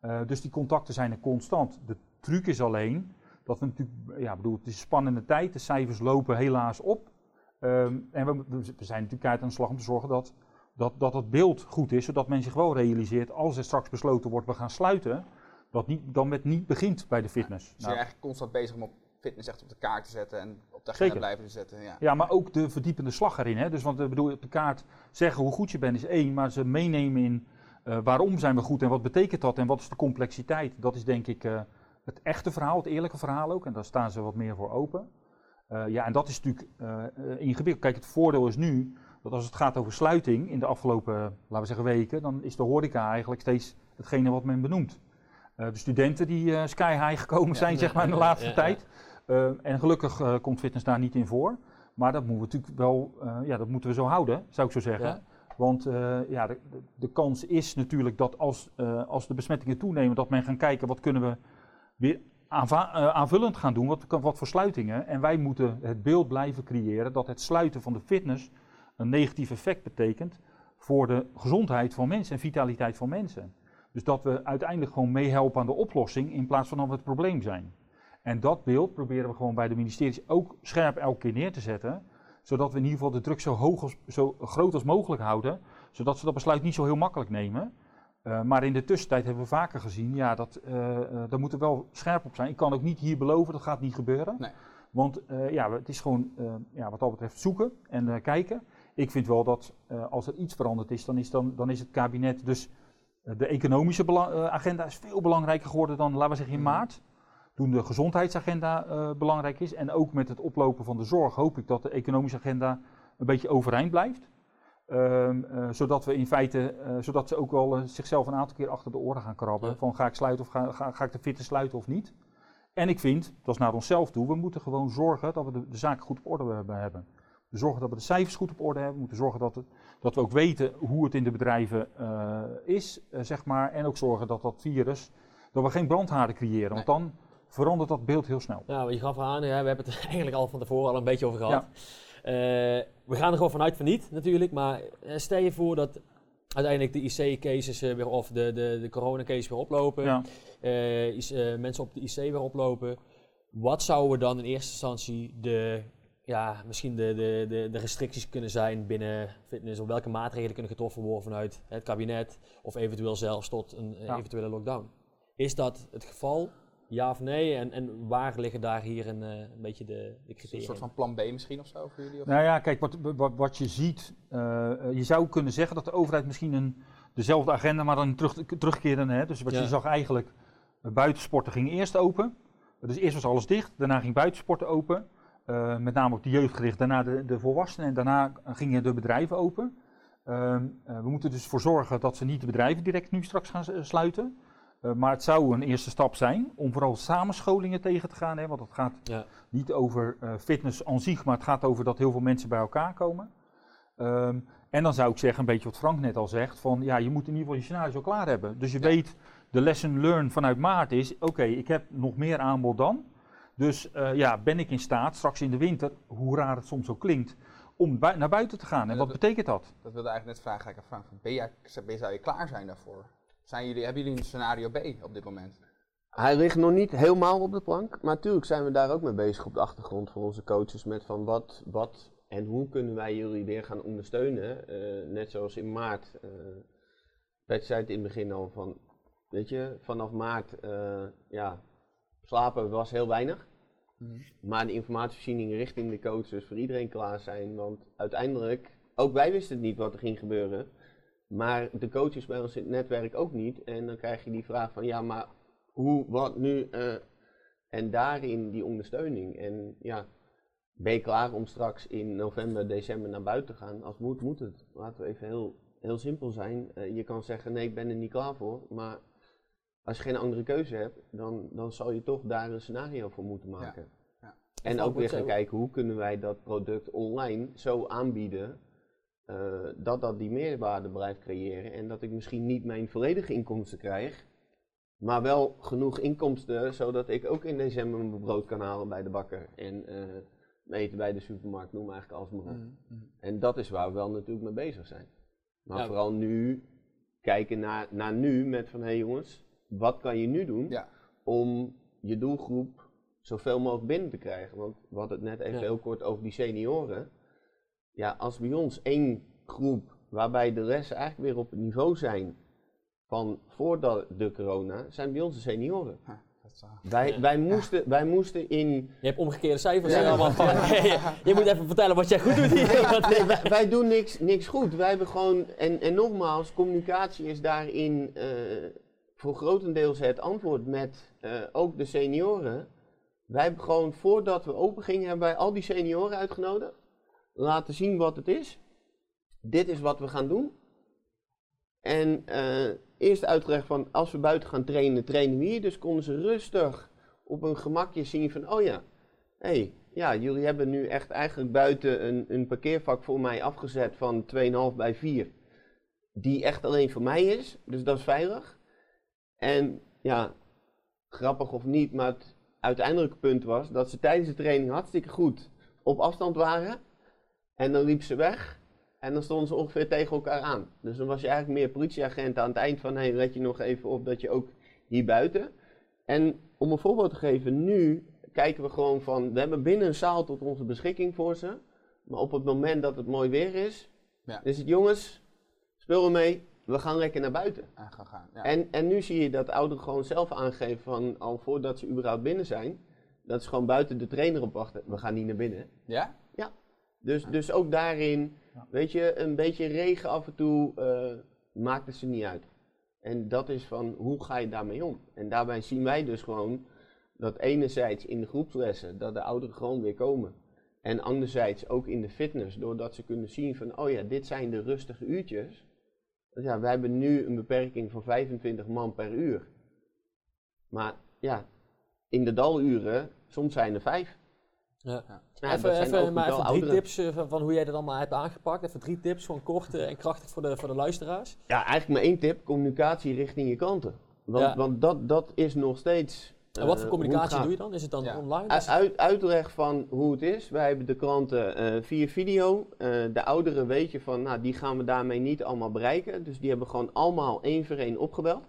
Speaker 5: Eh, dus die contacten zijn er constant. De truc is alleen dat we natuurlijk, ja, bedoel, het is een spannende tijd, de cijfers lopen helaas op. Ehm, en we, we zijn natuurlijk uit aan de slag om te zorgen dat, dat, dat het beeld goed is, zodat men zich wel realiseert, als er straks besloten wordt, we gaan sluiten, dat niet, dan met niet begint bij de fitness.
Speaker 1: Dus
Speaker 5: Nou,
Speaker 1: bent eigenlijk constant bezig om op fitness echt op de kaart te zetten en op de agenda
Speaker 5: Zeker.
Speaker 1: blijven te zetten. Ja.
Speaker 5: Ja, maar ook de verdiepende slag erin. Hè? Dus want ik bedoel, op de kaart zeggen hoe goed je bent is één, maar ze meenemen in eh, waarom zijn we goed en wat betekent dat en wat is de complexiteit. Dat is denk ik eh, het echte verhaal, het eerlijke verhaal ook. En daar staan ze wat meer voor open. Eh, ja, en dat is natuurlijk eh, eh, ingewikkeld. Kijk, het voordeel is nu dat als het gaat over sluiting in de afgelopen, eh, laten we zeggen, weken, dan is de horeca eigenlijk steeds hetgene wat men benoemt. Eh, de studenten die eh, sky high gekomen
Speaker 1: Ja,
Speaker 5: zijn,
Speaker 4: ja,
Speaker 5: zeg maar, in de laatste
Speaker 4: ja, ja.
Speaker 5: tijd. Eh, en gelukkig eh, komt fitness daar niet in voor. Maar dat moeten we natuurlijk wel, eh, ja, dat moeten we zo houden, zou ik zo zeggen.
Speaker 4: Ja.
Speaker 5: Want eh, ja, de, de, kans is natuurlijk dat als, als de besmettingen toenemen, dat men gaan kijken wat kunnen we weer aanva- aanvullend gaan doen, wat, wat voor sluitingen. En wij moeten het beeld blijven creëren dat het sluiten van de fitness een negatief effect betekent voor de gezondheid van mensen en vitaliteit van mensen. Dus dat we uiteindelijk gewoon meehelpen aan de oplossing in plaats van dat we het probleem zijn. En dat beeld proberen we gewoon bij de ministeries ook scherp elke keer neer te zetten. Zodat we in ieder geval de druk zo, hoog als, zo groot als mogelijk houden. Zodat ze dat besluit niet zo heel makkelijk nemen. Uh, maar in de tussentijd hebben we vaker gezien, ja, dat, uh, uh, daar moeten we wel scherp op zijn. Ik kan ook niet hier beloven, dat gaat niet gebeuren.
Speaker 1: Nee.
Speaker 5: Want ja, het is gewoon ja, wat dat betreft zoeken en kijken. Ik vind wel dat als er iets veranderd is, dan is, dan, dan is het kabinet dus de economische agenda is veel belangrijker geworden dan, laten we zeggen, in
Speaker 1: Mhm.
Speaker 5: maart. Toen de gezondheidsagenda belangrijk is. En ook met het oplopen van de zorg hoop ik dat de economische agenda een beetje overeind blijft. Um, uh, zodat we in feite, uh, zodat ze ook wel uh, zichzelf een aantal keer achter de oren gaan krabben.
Speaker 4: Ja.
Speaker 5: Van ga ik sluiten of ga, ga, ga ik de fitte sluiten of niet. En ik vind, dat is naar onszelf toe, we moeten gewoon zorgen dat we de, de zaken goed op orde hebben. We zorgen dat we de cijfers goed op orde hebben. We moeten zorgen dat, het, dat we ook weten hoe het in de bedrijven is, zeg maar. En ook zorgen dat dat virus, dat we geen brandhaarden creëren. Want dan verandert dat beeld heel snel.
Speaker 4: Ja, je gaf aan, ja, we hebben het eigenlijk al van tevoren al een beetje over gehad. Uh, we gaan er gewoon vanuit van niet natuurlijk, maar uh, stel je voor dat uiteindelijk de IC-cases uh, weer of de, de, de corona-cases weer oplopen,
Speaker 5: Ja.
Speaker 4: is, mensen op de IC weer oplopen. Wat zouden dan in eerste instantie de, ja, misschien de, de, de, de restricties kunnen zijn binnen fitness? Of welke maatregelen kunnen getroffen worden vanuit het kabinet of eventueel zelfs tot een
Speaker 5: Ja.
Speaker 4: eventuele lockdown? Is dat het geval? Ja of nee? En, en waar liggen daar hier een, uh, een beetje de, de
Speaker 1: Is het een
Speaker 4: criteria?
Speaker 1: soort van plan B misschien of zo voor jullie? Of?
Speaker 5: Nou ja, kijk, wat, wat, wat je ziet, uh, je zou kunnen zeggen dat de overheid misschien een, dezelfde agenda, maar dan terug, terugkeren. Hè? Dus wat
Speaker 4: Ja.
Speaker 5: je zag eigenlijk, buitensporten ging eerst open. Dus eerst was alles dicht, daarna ging buitensporten open. Uh, met name op de jeugdgericht, daarna de, de volwassenen en daarna gingen de bedrijven open. Ehm, uh, we moeten dus voor zorgen dat ze niet de bedrijven direct nu straks gaan sluiten. Uh, maar het zou een eerste stap zijn om vooral samenscholingen tegen te gaan. Hè, want het gaat
Speaker 4: Ja.
Speaker 5: niet over uh, fitness aan zich, maar het gaat over dat heel veel mensen bij elkaar komen. Ehm, en dan zou ik zeggen, een beetje wat Frank net al zegt, van ja, je moet in ieder geval je scenario al klaar hebben. Dus je
Speaker 1: Ja.
Speaker 5: weet, de lesson learned vanuit maart is, oké, ik heb nog meer aanbod dan. Dus uh, ja, ben ik in staat straks in de winter, hoe raar het soms ook klinkt, om bui- naar buiten te gaan. En wat betekent dat?
Speaker 1: Dat wilde eigenlijk net vragen. Vragen. van, Ben jij, ben- zou je klaar zijn daarvoor? Zijn jullie, hebben jullie een scenario B op dit moment?
Speaker 3: Hij ligt nog niet helemaal op de plank, maar natuurlijk zijn we daar ook mee bezig op de achtergrond voor onze coaches met van wat, wat en hoe kunnen wij jullie weer gaan ondersteunen. Eh, net zoals in maart. Pet zei het in het begin al van, weet je, vanaf maart, eh, ja, slapen was heel weinig. Maar de informatievoorziening richting de coaches voor iedereen klaar zijn. Want uiteindelijk, ook wij wisten het niet wat er ging gebeuren. Maar de coaches bij ons in het netwerk ook niet. En dan krijg je die vraag van, ja, maar hoe, wat nu? eh, en daarin die ondersteuning. En ja, ben je klaar om straks in november, december naar buiten te gaan? Als het moet, moet het. Laten we even heel, heel simpel zijn. Eh, je kan zeggen, nee, ik ben er niet klaar voor. Maar als je geen andere keuze hebt, dan, dan zal je toch daar een scenario voor moeten maken.
Speaker 1: ja.
Speaker 3: En ook weer gaan kijken, hoe kunnen wij dat product online zo aanbieden... eh, dat dat die meerwaarde blijft creëren. En dat ik misschien niet mijn volledige inkomsten krijg... Maar wel genoeg inkomsten, zodat ik ook in december mijn brood kan halen bij de bakker. En eh, eten bij de supermarkt, noem eigenlijk alles maar op.
Speaker 1: Mhm.
Speaker 3: En dat is waar we wel natuurlijk mee bezig zijn. Maar
Speaker 4: Ja.
Speaker 3: vooral nu kijken naar, naar nu met van hé hey jongens, wat kan je nu doen
Speaker 1: Ja.
Speaker 3: om je doelgroep zoveel mogelijk binnen te krijgen? Want we hadden het net even
Speaker 4: Ja.
Speaker 3: heel kort over die senioren. Ja, als bij ons één groep waarbij de rest eigenlijk weer op het niveau zijn van voordat de corona, zijn bij ons de senioren.
Speaker 1: Uh,
Speaker 3: Wij, wij, moesten, wij moesten in
Speaker 4: Je hebt omgekeerde cijfers.
Speaker 3: Ja.
Speaker 4: allemaal. je, moet even vertellen wat jij goed doet hier.
Speaker 3: Nee, wij, wij doen niks, niks goed. Wij hebben gewoon, en, en nogmaals, communicatie is daarin eh, voor grotendeels het antwoord met eh, ook de senioren. Wij hebben gewoon, voordat we open gingen, hebben wij al die senioren uitgenodigd. Laten zien wat het is. Dit is wat we gaan doen. En eh, eerst uitgelegd van, als we buiten gaan trainen, trainen we hier. Dus konden ze rustig op een gemakje zien van, oh ja, hé, hey, ja, jullie hebben nu echt eigenlijk buiten een, een parkeervak voor mij afgezet van 2,5 bij 4. Die echt alleen voor mij is, dus dat is veilig. En ja, grappig of niet, maar het uiteindelijke punt was dat ze tijdens de training hartstikke goed op afstand waren. En dan liep ze weg en dan stonden ze ongeveer tegen elkaar aan. Dus dan was je eigenlijk meer politieagent aan het eind van, hé, hey, let je nog even op dat je ook hier buiten. En om een voorbeeld te geven, nu kijken we gewoon van, we hebben binnen een zaal tot onze beschikking voor ze. Maar op het moment dat het mooi weer is,
Speaker 1: Ja.
Speaker 3: is het jongens, speel er mee, we gaan lekker naar buiten.
Speaker 1: aan gaan gaan. Ja.
Speaker 3: En, en nu zie je dat ouderen gewoon zelf aangeven van, al voordat ze überhaupt binnen zijn, dat ze gewoon buiten de trainer op wachten. We gaan niet naar binnen.
Speaker 1: ja?
Speaker 3: Dus, dus ook daarin,
Speaker 5: Ja.
Speaker 3: weet je, een beetje regen af en toe eh, maakt het ze niet uit. En dat is van, hoe ga je daarmee om? En daarbij zien wij dus gewoon dat enerzijds in de groepslessen, dat de ouderen gewoon weer komen. En anderzijds ook in de fitness, doordat ze kunnen zien van, oh ja, dit zijn de rustige uurtjes. Dus ja, wij hebben nu een beperking van 25 man per uur. Maar ja, in de daluren, soms zijn er vijf.
Speaker 4: Ja.
Speaker 3: Ja,
Speaker 4: even even, maar even drie tips eh, van, van hoe jij dat allemaal hebt aangepakt. Even drie tips, gewoon kort en krachtig voor de, voor de luisteraars.
Speaker 3: Ja, eigenlijk maar één tip: communicatie richting je klanten. Want,
Speaker 4: Ja.
Speaker 3: want dat, dat is nog steeds.
Speaker 4: En wat voor
Speaker 3: eh,
Speaker 4: communicatie doe je dan? Is het dan
Speaker 1: Ja.
Speaker 4: online? het-
Speaker 3: Uit, uitleg van hoe het is. Wij hebben de klanten eh, via video. Eh, de ouderen weet je van, nou, die gaan we daarmee niet allemaal bereiken. Dus die hebben gewoon allemaal één voor één opgebeld.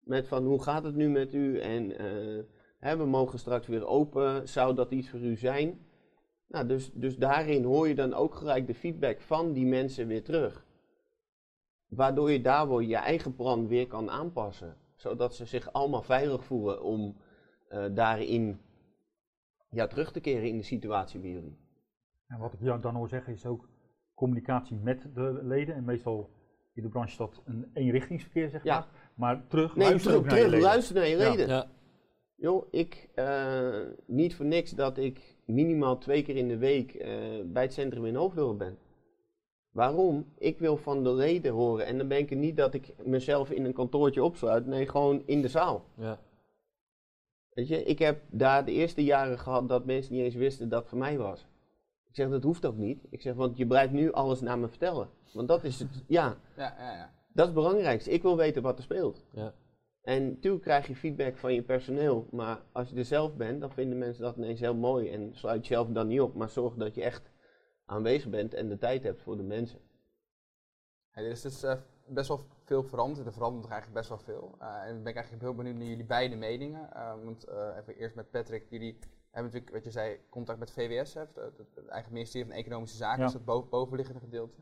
Speaker 3: Met van, hoe gaat het nu met u? En eh, hè, we mogen straks weer open. Zou dat iets voor u zijn? Nou, dus, dus daarin hoor je dan ook gelijk de feedback van die mensen weer terug. Waardoor je daardoor je eigen plan weer kan aanpassen. Zodat ze zich allemaal veilig voelen om eh, daarin ja, terug te keren in de situatie bij jullie.
Speaker 5: En wat ik jou dan hoor zeggen is ook communicatie met de leden. En meestal in de branche is dat een eenrichtingsverkeer, zeg
Speaker 3: Ja.
Speaker 5: maar. Maar terug,
Speaker 3: Nee,
Speaker 5: luister
Speaker 3: terug,
Speaker 5: ook naar je
Speaker 3: terug
Speaker 5: leden.
Speaker 3: luister naar je
Speaker 5: Ja.
Speaker 3: leden.
Speaker 4: ja.
Speaker 3: Joh, ik, eh, niet voor niks dat ik minimaal twee keer in de week eh, bij het centrum in Hoofddorp ben. Waarom? Ik wil van de leden horen. En dan ben ik niet dat ik mezelf in een kantoortje opsluit. Nee, gewoon in de zaal.
Speaker 4: Ja.
Speaker 3: Weet je, ik heb daar de eerste jaren gehad dat mensen niet eens wisten dat het voor mij was. Ik zeg, dat hoeft ook niet. Ik zeg, want je blijft nu alles naar me vertellen. Want dat is het, ja,
Speaker 1: Ja, ja, ja.
Speaker 3: dat is het belangrijkste. Ik wil weten wat er speelt.
Speaker 4: Ja.
Speaker 3: En natuurlijk krijg je feedback van je personeel, maar als je er zelf bent, dan vinden mensen dat ineens heel mooi en sluit je zelf dan niet op, maar zorg dat je echt aanwezig bent en de tijd hebt voor de mensen.
Speaker 1: Hey, er is dus best wel veel veranderd. Er verandert eigenlijk best wel veel. Eh, en ben ik eigenlijk heel benieuwd naar jullie beide meningen. Eh, want eh, even eerst met Patrick. Jullie hebben natuurlijk, wat je zei, contact met VWS. Hè, het, het, het eigen ministerie van Economische Zaken
Speaker 5: Ja.
Speaker 1: is het boven, bovenliggende gedeelte.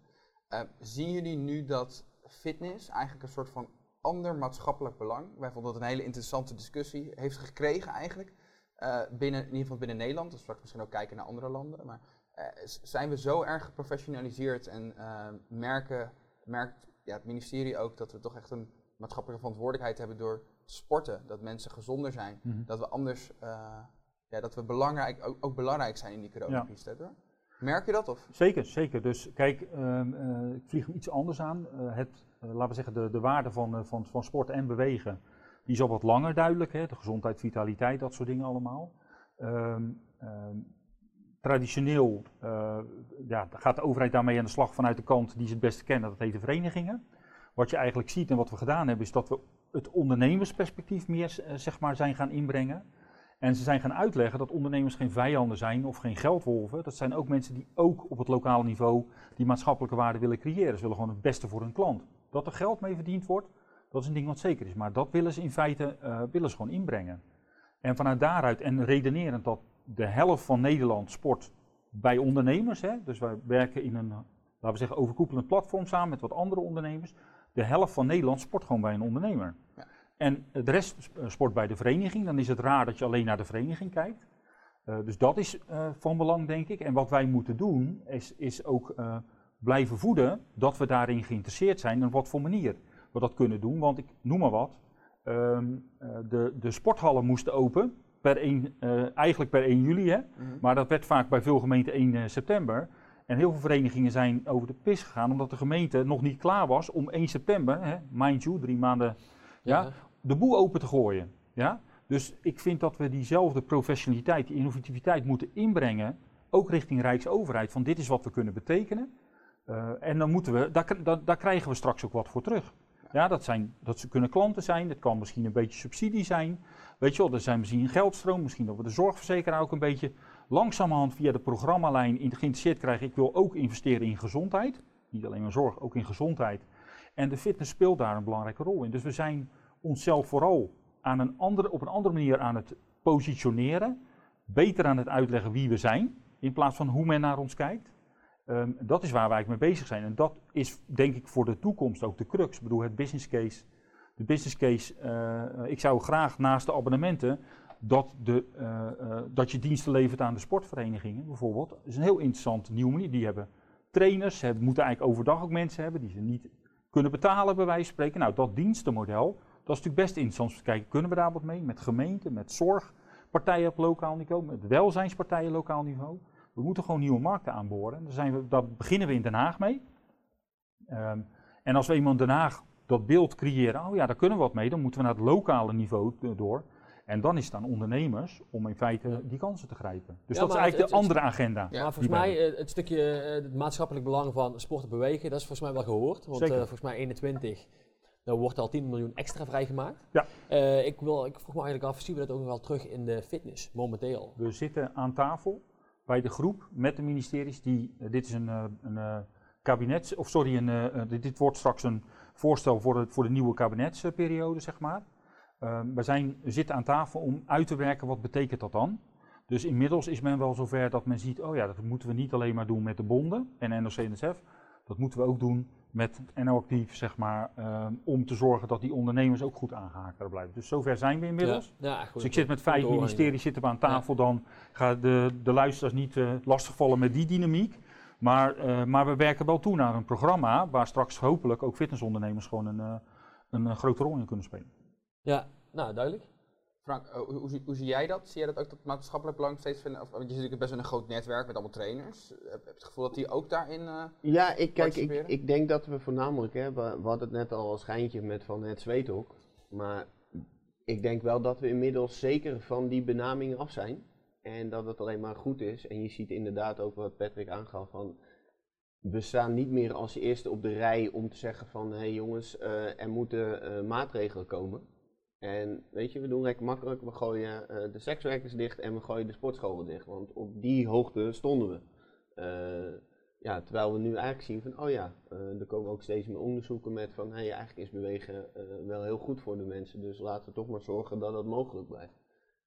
Speaker 1: Zien jullie nu dat fitness eigenlijk een soort van ander maatschappelijk belang, wij vonden dat een hele interessante discussie, heeft gekregen eigenlijk, eh, binnen, in ieder geval binnen Nederland, dus straks misschien ook kijken naar andere landen, maar eh, zijn we zo erg geprofessionaliseerd en eh, merken, merkt ja, het ministerie ook dat we toch echt een maatschappelijke verantwoordelijkheid hebben door sporten, dat mensen gezonder zijn,
Speaker 5: Mhm.
Speaker 1: dat we anders, ja, dat we belangrijk, ook, ook belangrijk zijn in die coronacrisis. Ja. Merk je dat? Of?
Speaker 5: Zeker, zeker. Dus kijk, ehm, eh, ik vlieg hem iets anders aan. Eh, het, eh, laten we zeggen, de, de waarde van, van, van sport en bewegen, die is al wat langer duidelijk. Hè? De gezondheid, vitaliteit, dat soort dingen allemaal. Ehm, ehm, traditioneel ja, gaat de overheid daarmee aan de slag vanuit de kant die ze het beste kennen, dat heet de verenigingen. Wat je eigenlijk ziet en wat we gedaan hebben, is dat we het ondernemersperspectief meer zeg maar, zijn gaan inbrengen. En ze zijn gaan uitleggen dat ondernemers geen vijanden zijn of geen geldwolven. Dat zijn ook mensen die ook op het lokale niveau die maatschappelijke waarde willen creëren. Ze willen gewoon het beste voor hun klant. Dat er geld mee verdiend wordt, dat is een ding wat zeker is. Maar dat willen ze in feite eh, willen ze gewoon inbrengen. En vanuit daaruit, en redenerend dat de helft van Nederland sport bij ondernemers. Hè, dus wij werken in een, laten we zeggen, overkoepelend platform samen met wat andere ondernemers. De helft van Nederland sport gewoon bij een ondernemer.
Speaker 1: Ja.
Speaker 5: En de rest eh, sport bij de vereniging. Dan is het raar dat je alleen naar de vereniging kijkt. Eh, dus dat is eh, van belang, denk ik. En wat wij moeten doen, is, is ook blijven voeden dat we daarin geïnteresseerd zijn en op wat voor manier we dat kunnen doen. Want ik noem maar wat. ehm, eh, de, de sporthallen moesten open, per 1, eigenlijk per 1 juli. Hè? Maar dat werd vaak bij veel gemeenten 1 eh, september. En heel veel verenigingen zijn over de pis gegaan omdat de gemeente nog niet klaar was om 1 september, hè, mind you, drie maanden, ja, de boel open te gooien. Ja? Dus ik vind dat we diezelfde professionaliteit, die innovativiteit moeten inbrengen, ook richting Rijksoverheid, van dit is wat we kunnen betekenen. Eh, en dan moeten we, daar, daar, krijgen we straks ook wat voor terug. Ja, dat, zijn, dat kunnen klanten zijn, het kan misschien een beetje subsidie zijn. Weet je wel, er zijn misschien een geldstroom, misschien dat we de zorgverzekeraar ook een beetje langzamerhand via de programmalijn in- geïnteresseerd krijgen. Ik wil ook investeren in gezondheid. Niet alleen maar zorg, ook in gezondheid. En de fitness speelt daar een belangrijke rol in. Dus we zijn onszelf vooral aan een andere, op een andere manier aan het positioneren. beter aan het uitleggen wie we zijn, in plaats van hoe men naar ons kijkt. Ehm, dat is waar wij eigenlijk mee bezig zijn. En dat is denk ik voor de toekomst ook de crux. Ik bedoel, het business case. De business case, eh, ik zou graag naast de abonnementen dat, de, eh, eh, dat je diensten levert aan de sportverenigingen bijvoorbeeld. Dat is een heel interessant nieuwe manier. Die hebben trainers, ze moeten eigenlijk overdag ook mensen hebben die ze niet kunnen betalen bij wijze van spreken. Nou, dat dienstenmodel, dat is natuurlijk best interessant om te kijken, kunnen we daar wat mee? Met gemeenten, met zorgpartijen op lokaal niveau, met welzijnspartijen op lokaal niveau. We moeten gewoon nieuwe markten aanboren. Daar, zijn we, daar beginnen we in Den Haag mee. Ehm, en als we in Den Haag dat beeld creëren, oh ja, daar kunnen we wat mee, dan moeten we naar het lokale niveau door. En dan is het aan ondernemers om in feite die kansen te grijpen. Dus
Speaker 4: Ja,
Speaker 5: dat is eigenlijk
Speaker 4: het-
Speaker 5: de
Speaker 4: het-
Speaker 5: andere agenda.
Speaker 1: Ja,
Speaker 4: maar volgens mij, eh, het stukje eh, het maatschappelijk belang van sport en bewegen, dat is volgens mij wel gehoord. Want eh, volgens mij 21, daar wordt al 10 miljoen extra vrijgemaakt.
Speaker 5: Ja.
Speaker 4: Eh, ik, wil, ik vroeg me eigenlijk af, zien we dat ook nog wel terug in de fitness, momenteel?
Speaker 5: We zitten aan tafel bij de groep met de ministeries die, eh, dit is een, eh, een kabinets, of sorry, een, dit, dit wordt straks een voorstel voor de, voor de nieuwe kabinetsperiode, zeg maar. Ehm, we, zijn, we zitten aan tafel om uit te werken wat betekent dat dan. Dus inmiddels is men wel zover dat men ziet, oh ja, dat moeten we niet alleen maar doen met de bonden en NOC-NSF. Dat moeten we ook doen met NO Actief, zeg maar, ehm, om te zorgen dat die ondernemers ook goed aangehaakt blijven. Dus zover zijn we inmiddels.
Speaker 4: Ja, ja, goed,
Speaker 5: Dus ik zit met vijf ministeries zitten we aan tafel, dan gaan de, de luisteraars niet eh, lastigvallen met die dynamiek. Maar, eh, maar we werken wel toe naar een programma waar straks hopelijk ook fitnessondernemers gewoon een, eh, een, eh, grote rol in kunnen spelen.
Speaker 4: Ja, nou duidelijk.
Speaker 1: Frank, eh, hoe, zie- hoe zie jij dat? Zie jij dat ook dat maatschappelijk belang steeds vinden? Of, want je zit natuurlijk best wel een groot netwerk met allemaal trainers. Heb heb je het gevoel dat die ook daarin... eh,
Speaker 3: Ja, ik, kijk, ik, ik denk dat we voornamelijk, hè, we, hadden het net al als schijntje met van het zweet ook. Maar ik denk wel dat we inmiddels zeker van die benaming af zijn. En dat het alleen maar goed is. En je ziet inderdaad ook wat Patrick aangaf van... We staan niet meer als eerste op de rij om te zeggen van... Hé hey jongens, eh, er moeten maatregelen komen. En weet je, we doen lekker makkelijk. We gooien eh, de sekswerkers dicht en we gooien de sportscholen dicht. Want op die hoogte stonden we. Eh, ja, terwijl we nu eigenlijk zien van, oh ja, eh, er komen ook steeds meer onderzoeken met van, hé, eigenlijk is bewegen wel heel goed voor de mensen, dus laten we toch maar zorgen dat dat mogelijk blijft.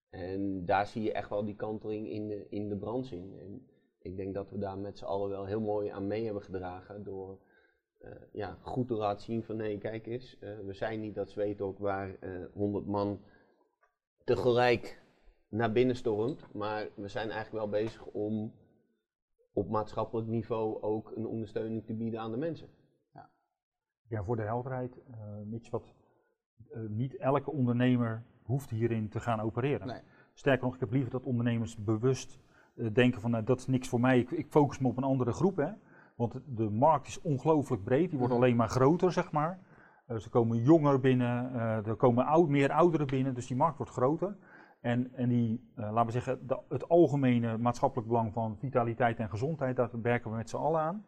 Speaker 3: En daar zie je echt wel die kanteling in de, in de branche in. En ik denk dat we daar met z'n allen wel heel mooi aan mee hebben gedragen door ja, goed te laten zien van, nee, kijk eens, eh, we zijn niet dat zweet ook waar eh 100 man tegelijk naar binnen stormt, maar we zijn eigenlijk wel bezig om op maatschappelijk niveau ook een ondersteuning te bieden aan de mensen.
Speaker 5: Ja, voor de helderheid, eh Mitch, wat, eh, niet elke ondernemer hoeft hierin te gaan opereren.
Speaker 1: Nee.
Speaker 5: Sterker nog, ik heb liever dat ondernemers bewust eh, denken van, nou, dat is niks voor mij, ik, ik focus me op een andere groep. Hè. Want de markt is ongelooflijk breed, die wordt
Speaker 1: Mhm.
Speaker 5: alleen maar groter, zeg maar. Eh, er komen jonger binnen, eh, er komen oud, meer ouderen binnen, dus die markt wordt groter. En, en die, eh, laten we zeggen, de- het algemene maatschappelijk belang van vitaliteit en gezondheid, daar werken we met z'n allen aan.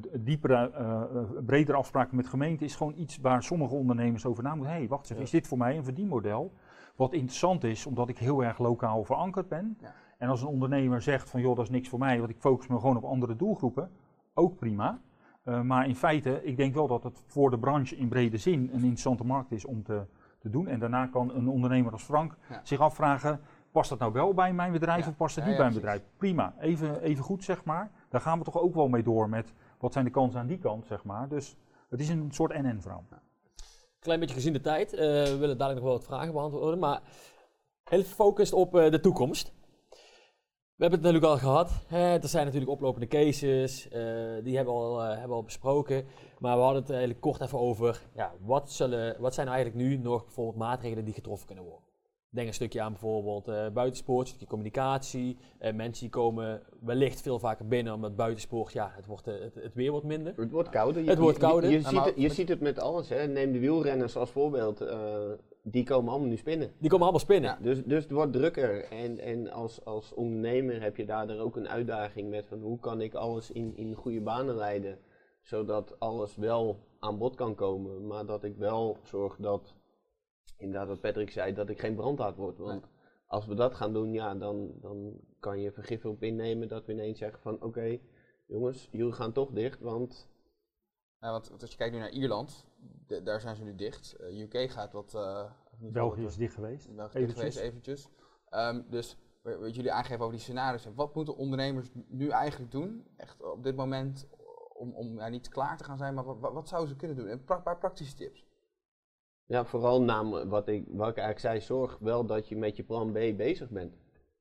Speaker 5: D- diepere, eh, bredere afspraken met gemeenten is gewoon iets waar sommige ondernemers over na moeten. Hé, hey, wacht eens,
Speaker 4: Ja.
Speaker 5: is dit voor mij een verdienmodel? Wat interessant is, omdat ik heel erg lokaal verankerd ben.
Speaker 1: Ja.
Speaker 5: En als een ondernemer zegt van, joh, dat is niks voor mij, want ik focus me gewoon op andere doelgroepen, ook prima. Eh, maar in feite, ik denk wel dat het voor de branche in brede zin een interessante markt is om te, te doen. En daarna kan een ondernemer als Frank
Speaker 1: Ja.
Speaker 5: zich afvragen, past dat nou wel bij mijn bedrijf
Speaker 1: Ja.
Speaker 5: of past het
Speaker 1: Ja,
Speaker 5: niet bij mijn bedrijf? Prima, even, even goed zeg maar. Daar gaan we toch ook wel mee door met wat zijn de kansen aan die kant zeg maar. Dus het is een soort verhaal.
Speaker 4: Klein beetje gezien de tijd. eh, we willen dadelijk nog wel wat vragen beantwoorden. Maar heel gefocust op eh, de toekomst. We hebben het natuurlijk al gehad. Er zijn natuurlijk oplopende cases. eh, die hebben we, al, eh, hebben we al besproken. Maar we hadden het eigenlijk kort even over. Ja, wat, zullen, wat zijn nou eigenlijk nu nog bijvoorbeeld maatregelen die getroffen kunnen worden? Denk een stukje aan bijvoorbeeld eh buitensport, een stukje communicatie. Eh, mensen die komen wellicht veel vaker binnen omdat buitensport, ja, het, wordt, eh, het, het weer wordt minder.
Speaker 3: Het wordt kouder. Je-
Speaker 4: Het wordt
Speaker 3: je-
Speaker 4: kouder.
Speaker 3: Je, ziet, het, je
Speaker 1: met-
Speaker 3: ziet het met alles. Hè. Neem de wielrenners als voorbeeld. eh, die komen allemaal nu spinnen.
Speaker 4: Die komen allemaal spinnen.
Speaker 1: Ja.
Speaker 3: Dus, dus het wordt drukker. En, en als, als ondernemer heb je daardoor ook een uitdaging met van hoe kan ik alles in, in goede banen leiden. Zodat alles wel aan bod kan komen. Maar dat ik wel zorg dat, inderdaad wat Patrick zei, dat ik geen brandhaard word. Want als we dat gaan doen, ja, dan, dan kan je vergif op innemen dat we ineens zeggen van oké, jongens, jullie gaan toch dicht. Want
Speaker 1: Ja, want, want als je kijkt nu naar Ierland, de- daar zijn ze nu dicht. Eh, UK gaat wat... eh, of niet
Speaker 5: België is dicht geweest.
Speaker 1: België is dicht
Speaker 5: Eventjes.
Speaker 1: geweest, eventjes. Ehm, dus wa- wat jullie aangeven over die scenario's. Wat moeten ondernemers nu eigenlijk doen, echt op dit moment, om, om ja, niet klaar te gaan zijn, maar wat, wat, wat zouden ze kunnen doen? Een pra- paar praktische tips.
Speaker 3: Ja, vooral namelijk wat ik, wat ik eigenlijk zei, zorg wel dat je met je plan B bezig bent.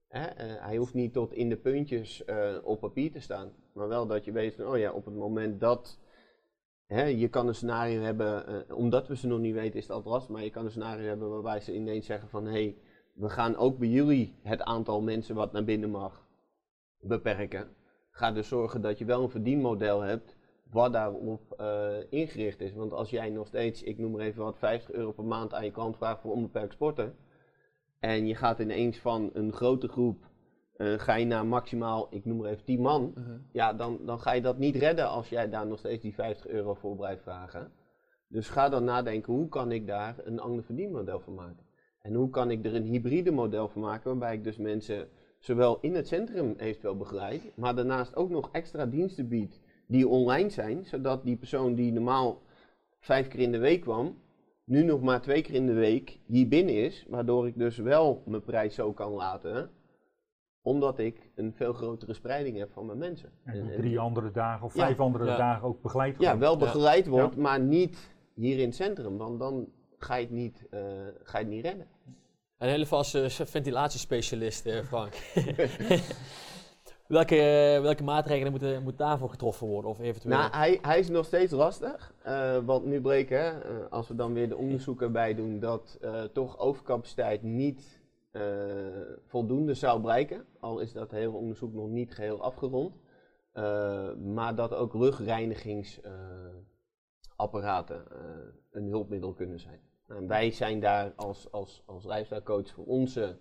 Speaker 3: Hè? eh, hij hoeft niet tot in de puntjes eh, op papier te staan, maar wel dat je weet van, oh ja, op het moment dat hè, je kan een scenario hebben, eh, omdat we ze nog niet weten is het altijd lastig, maar je kan een scenario hebben waarbij ze ineens zeggen van, hé, hey, we gaan ook bij jullie het aantal mensen wat naar binnen mag beperken. Ga dus zorgen dat je wel een verdienmodel hebt wat daarop eh, ingericht is. Want als jij nog steeds, ik noem maar even wat, 50 euro per maand aan je klant vraagt voor onbeperkt sporten. En je gaat ineens van een grote groep, eh, ga je naar maximaal, ik noem maar even 10 man. Ja, dan, dan ga je dat niet redden als jij daar nog steeds die 50 euro voor blijft vragen. Dus ga dan nadenken, hoe kan ik daar een ander verdienmodel van maken? En hoe kan ik er een hybride model van maken, waarbij ik dus mensen zowel in het centrum eventueel begeleid, maar daarnaast ook nog extra diensten bied die online zijn, zodat die persoon die normaal vijf keer in de week kwam, nu nog maar twee keer in de week hier binnen is, waardoor ik dus wel mijn prijs zo kan laten, omdat ik een veel grotere spreiding heb van mijn mensen.
Speaker 5: En
Speaker 3: En-
Speaker 5: die
Speaker 3: en-
Speaker 5: drie andere dagen of
Speaker 3: Ja.
Speaker 5: vijf andere
Speaker 4: Ja.
Speaker 5: dagen ook begeleid
Speaker 3: ja,
Speaker 5: worden.
Speaker 3: wel
Speaker 4: Ja.
Speaker 3: begeleid wordt,
Speaker 5: Ja.
Speaker 3: maar niet hier in het centrum, want dan ga je het niet, eh, ga je het niet redden.
Speaker 4: Een hele vaste ventilatiespecialist, eh, Frank. welke, eh, welke maatregelen moeten, moeten daarvoor getroffen worden? Of eventueel?
Speaker 3: Nou, hij, hij is nog steeds lastig. eh, want nu hè, eh, als we dan weer de onderzoeken bij doen, dat toch overcapaciteit niet voldoende zou blijken. Al is dat hele onderzoek nog niet geheel afgerond. Maar dat ook rugreinigingsapparaten een hulpmiddel kunnen zijn. En wij zijn daar als, als, als voor onze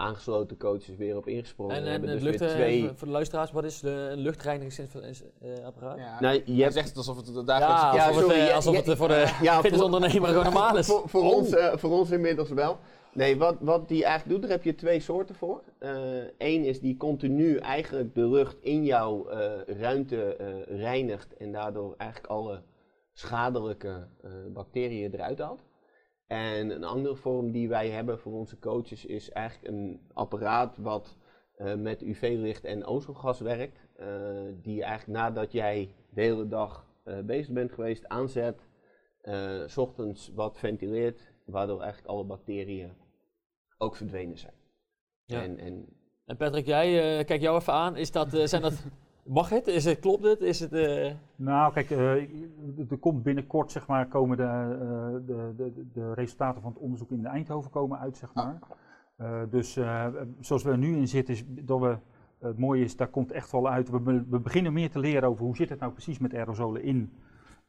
Speaker 3: aangesloten coaches weer op ingesprongen.
Speaker 4: en en
Speaker 3: hebben
Speaker 4: het
Speaker 3: dus
Speaker 4: lucht,
Speaker 3: weer
Speaker 4: eh,
Speaker 3: twee...
Speaker 4: voor de luisteraars, wat is de, een luchtreinigingsapparaat? Ja,
Speaker 1: Ja.
Speaker 3: Nou, je
Speaker 1: Je
Speaker 3: hebt
Speaker 1: zegt het alsof het de dagelijkse
Speaker 4: alsof,
Speaker 3: Ja,
Speaker 4: het,
Speaker 3: sorry,
Speaker 4: eh,
Speaker 3: ja,
Speaker 4: alsof
Speaker 3: ja,
Speaker 4: het eh, voor de
Speaker 3: ja,
Speaker 4: fitnessondernemer gewoon normaal is.
Speaker 3: Voor, voor,
Speaker 4: Oh.
Speaker 3: ons, voor ons inmiddels wel. Nee, wat, wat die eigenlijk doet, daar heb je twee soorten voor. Eén is die continu eigenlijk de lucht in jouw eh, ruimte eh, reinigt en daardoor eigenlijk alle schadelijke eh, bacteriën eruit haalt. En een andere vorm die wij hebben voor onze coaches is eigenlijk een apparaat wat eh, met UV-licht en ozongas werkt. eh, die eigenlijk nadat jij de hele dag eh, bezig bent geweest aanzet, s ochtends wat ventileert, waardoor eigenlijk alle bacteriën ook verdwenen zijn.
Speaker 4: Ja.
Speaker 3: En, en
Speaker 4: En Patrick, jij, kijk jou even aan. Is dat, zijn dat, mag het? Is het? Klopt het? Is het eh,
Speaker 5: Nou, kijk, eh, er komt binnenkort, zeg maar, komen de, eh, de, de, de resultaten van het onderzoek in Eindhoven komen uit, zeg maar. Dus zoals we er nu in zitten, is dat we, het mooie is, daar komt echt wel uit, we, we beginnen meer te leren over hoe zit het nou precies met aerosolen in,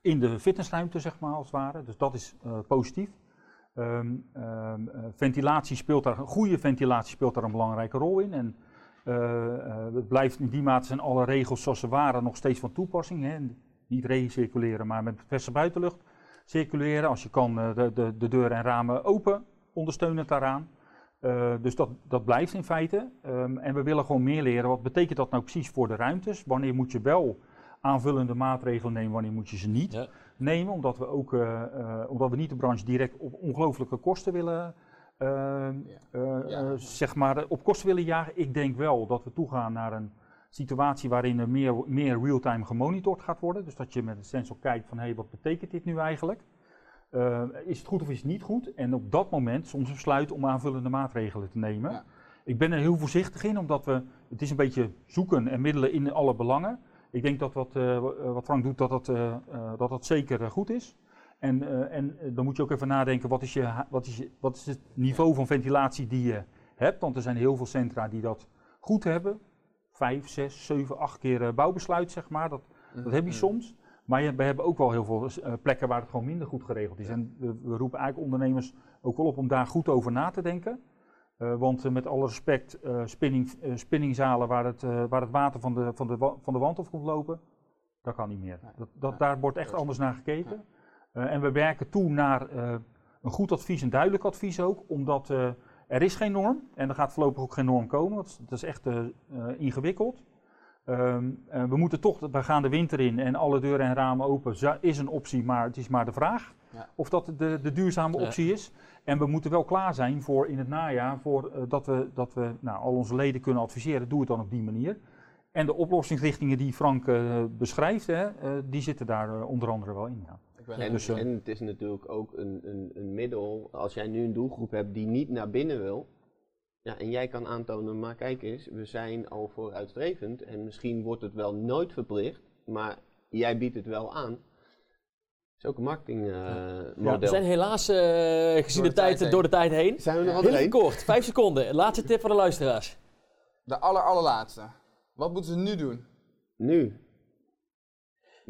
Speaker 5: in de fitnessruimte, zeg maar, als het ware. Dus dat is positief. Ehm, ehm, eh, ventilatie speelt daar, goede ventilatie speelt daar een belangrijke rol in. En het blijft in die mate zijn alle regels zoals ze waren nog steeds van toepassing. Hè. Niet recirculeren, maar met verse buitenlucht circuleren. Als je kan eh, de, de, de deuren en ramen open, ondersteunend daaraan. Eh, dus dat, dat blijft in feite. Ehm, en we willen gewoon meer leren. Wat betekent dat nou precies voor de ruimtes? Wanneer moet je wel aanvullende maatregelen nemen, wanneer moet je ze niet
Speaker 4: Ja.
Speaker 5: nemen? Omdat we, ook, eh, eh, omdat we niet de branche direct op ongelooflijke kosten willen, ehm, eh,
Speaker 1: Ja.
Speaker 5: eh, zeg maar, op kosten willen jagen. Ik denk wel dat we toegaan naar een situatie waarin er meer, meer real-time gemonitord gaat worden. Dus dat je met een sensor kijkt van, hé, hey, wat betekent dit nu eigenlijk? Eh, is het goed of is het niet goed? En op dat moment soms besluiten om aanvullende maatregelen te nemen.
Speaker 1: Ja.
Speaker 5: Ik ben er heel voorzichtig in, omdat we, het is een beetje zoeken en middelen in alle belangen. Ik denk dat wat, eh, wat Frank doet, dat dat, eh, eh, dat, dat zeker eh, goed is. En, eh, en eh, dan moet je ook even nadenken, wat is, je, wat, is je, wat is het niveau van ventilatie die je hebt? Want er zijn heel veel centra die dat goed hebben. Vijf, zes, zeven, acht keer eh, bouwbesluit, zeg maar. Dat, dat heb je soms. Maar je, we hebben ook wel heel veel plekken waar het gewoon minder goed geregeld is. En we, we roepen eigenlijk ondernemers ook wel op om daar goed over na te denken. Want met alle respect, eh, spinning, spinningzalen waar het, waar het water van de, van, de, van de wand af komt lopen, dat kan niet meer. Dat, dat. Daar wordt echt anders naar gekeken. Eh, en we werken toe naar eh, een goed advies, een duidelijk advies ook, omdat eh, er is geen norm en er gaat voorlopig ook geen norm komen. Dat is, dat is echt ingewikkeld. Ehm, eh, we moeten toch, we gaan de winter in en alle deuren en ramen open, is een optie, maar het is maar de vraag.
Speaker 1: Ja.
Speaker 5: of dat de, de duurzame
Speaker 4: Ja.
Speaker 5: optie is. En we moeten wel klaar zijn voor in het najaar, voor, dat we, dat we nou, al onze leden kunnen adviseren, doe het dan op die manier. En de oplossingsrichtingen die Frank beschrijft, hè, die zitten daar onder andere wel in. Ja.
Speaker 1: Ik ben
Speaker 3: En,
Speaker 5: Dus, eh,
Speaker 3: en het is natuurlijk ook een, een, een middel, als jij nu een doelgroep hebt die niet naar binnen wil, ja, en jij kan aantonen, maar kijk eens, we zijn al vooruitstrevend en misschien wordt het wel nooit verplicht, maar jij biedt het wel aan. Is ook een marketingmodel.
Speaker 4: We zijn helaas, eh, gezien
Speaker 1: de
Speaker 4: de,
Speaker 1: tijd
Speaker 4: door de tijd heen.
Speaker 3: Zijn we nog
Speaker 4: Heel even
Speaker 3: heen?
Speaker 4: kort, vijf seconden. Laatste tip voor de luisteraars.
Speaker 1: De aller, allerlaatste. Wat moeten ze nu doen?
Speaker 3: Nu.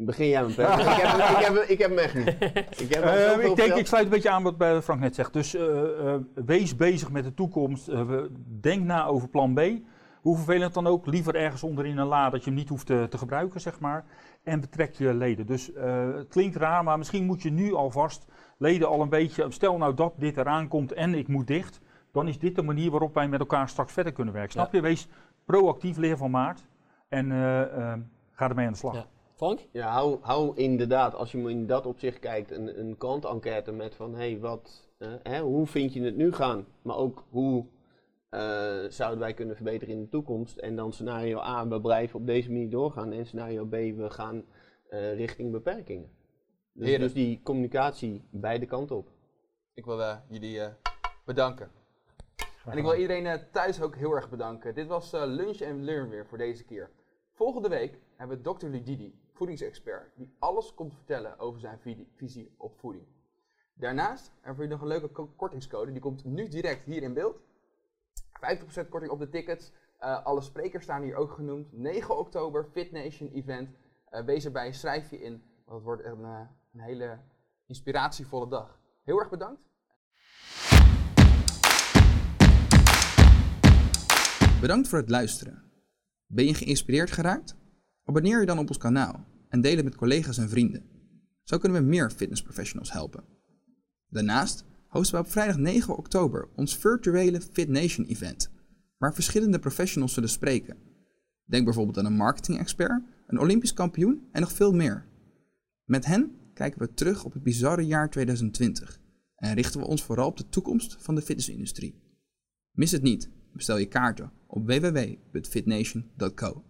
Speaker 3: Begin jij met Peter. ik, heb, hem- ik, heb, ik heb hem echt niet. Ik, heb al
Speaker 5: Eh, ik denk, ik sluit een beetje aan wat bij Frank net zegt. Dus eh, eh, wees bezig met de toekomst. Eh, we- denk na over plan B. Hoe vervelend dan ook, liever ergens onderin een la dat je hem niet hoeft te, te gebruiken, zeg maar. En betrek je leden. Dus eh, het klinkt raar, maar misschien moet je nu alvast leden al een beetje. Stel nou dat dit eraan komt en ik moet dicht. Dan is dit de manier waarop wij met elkaar straks verder kunnen werken. Snap je? Wees proactief, leer van maart. En eh, eh, ga ermee aan de slag.
Speaker 4: Ja. Frank?
Speaker 3: Ja, hou, hou inderdaad, als je in dat opzicht kijkt, een, een klantenquête met van, hé, hey, wat, eh, hè, hoe vind je het nu gaan? Maar ook, hoe eh, zouden wij kunnen verbeteren in de toekomst? En dan scenario A, we blijven op deze manier doorgaan. En scenario B, we gaan eh, richting beperkingen. Dus, dus die communicatie beide kanten op.
Speaker 1: Ik wil eh, jullie eh, bedanken. En ik wil iedereen thuis ook heel erg bedanken. Dit was eh, Lunch and Learn weer voor deze keer. Volgende week hebben we Dr. Ludidi, voedingsexpert, die alles komt vertellen over zijn visie op voeding. Daarnaast hebben we nog een leuke ko- kortingscode, die komt nu direct hier in beeld. 50% korting op de tickets. Eh, alle sprekers staan hier ook genoemd. 9 oktober, Fit Nation event. Eh, wees erbij, schrijf je in, want het wordt een, eh, een hele inspiratievolle dag. Heel erg bedankt.
Speaker 6: Bedankt voor het luisteren. Ben je geïnspireerd geraakt? Abonneer je dan op ons kanaal en deel het met collega's en vrienden. Zo kunnen we meer fitnessprofessionals helpen. Daarnaast hosten we op vrijdag 9 oktober ons virtuele Fit Nation event, waar verschillende professionals zullen spreken. Denk bijvoorbeeld aan een marketing-expert, een Olympisch kampioen en nog veel meer. Met hen kijken we terug op het bizarre jaar 2020 en richten we ons vooral op de toekomst van de fitnessindustrie. Mis het niet. Bestel je kaarten op www.fitnation.co.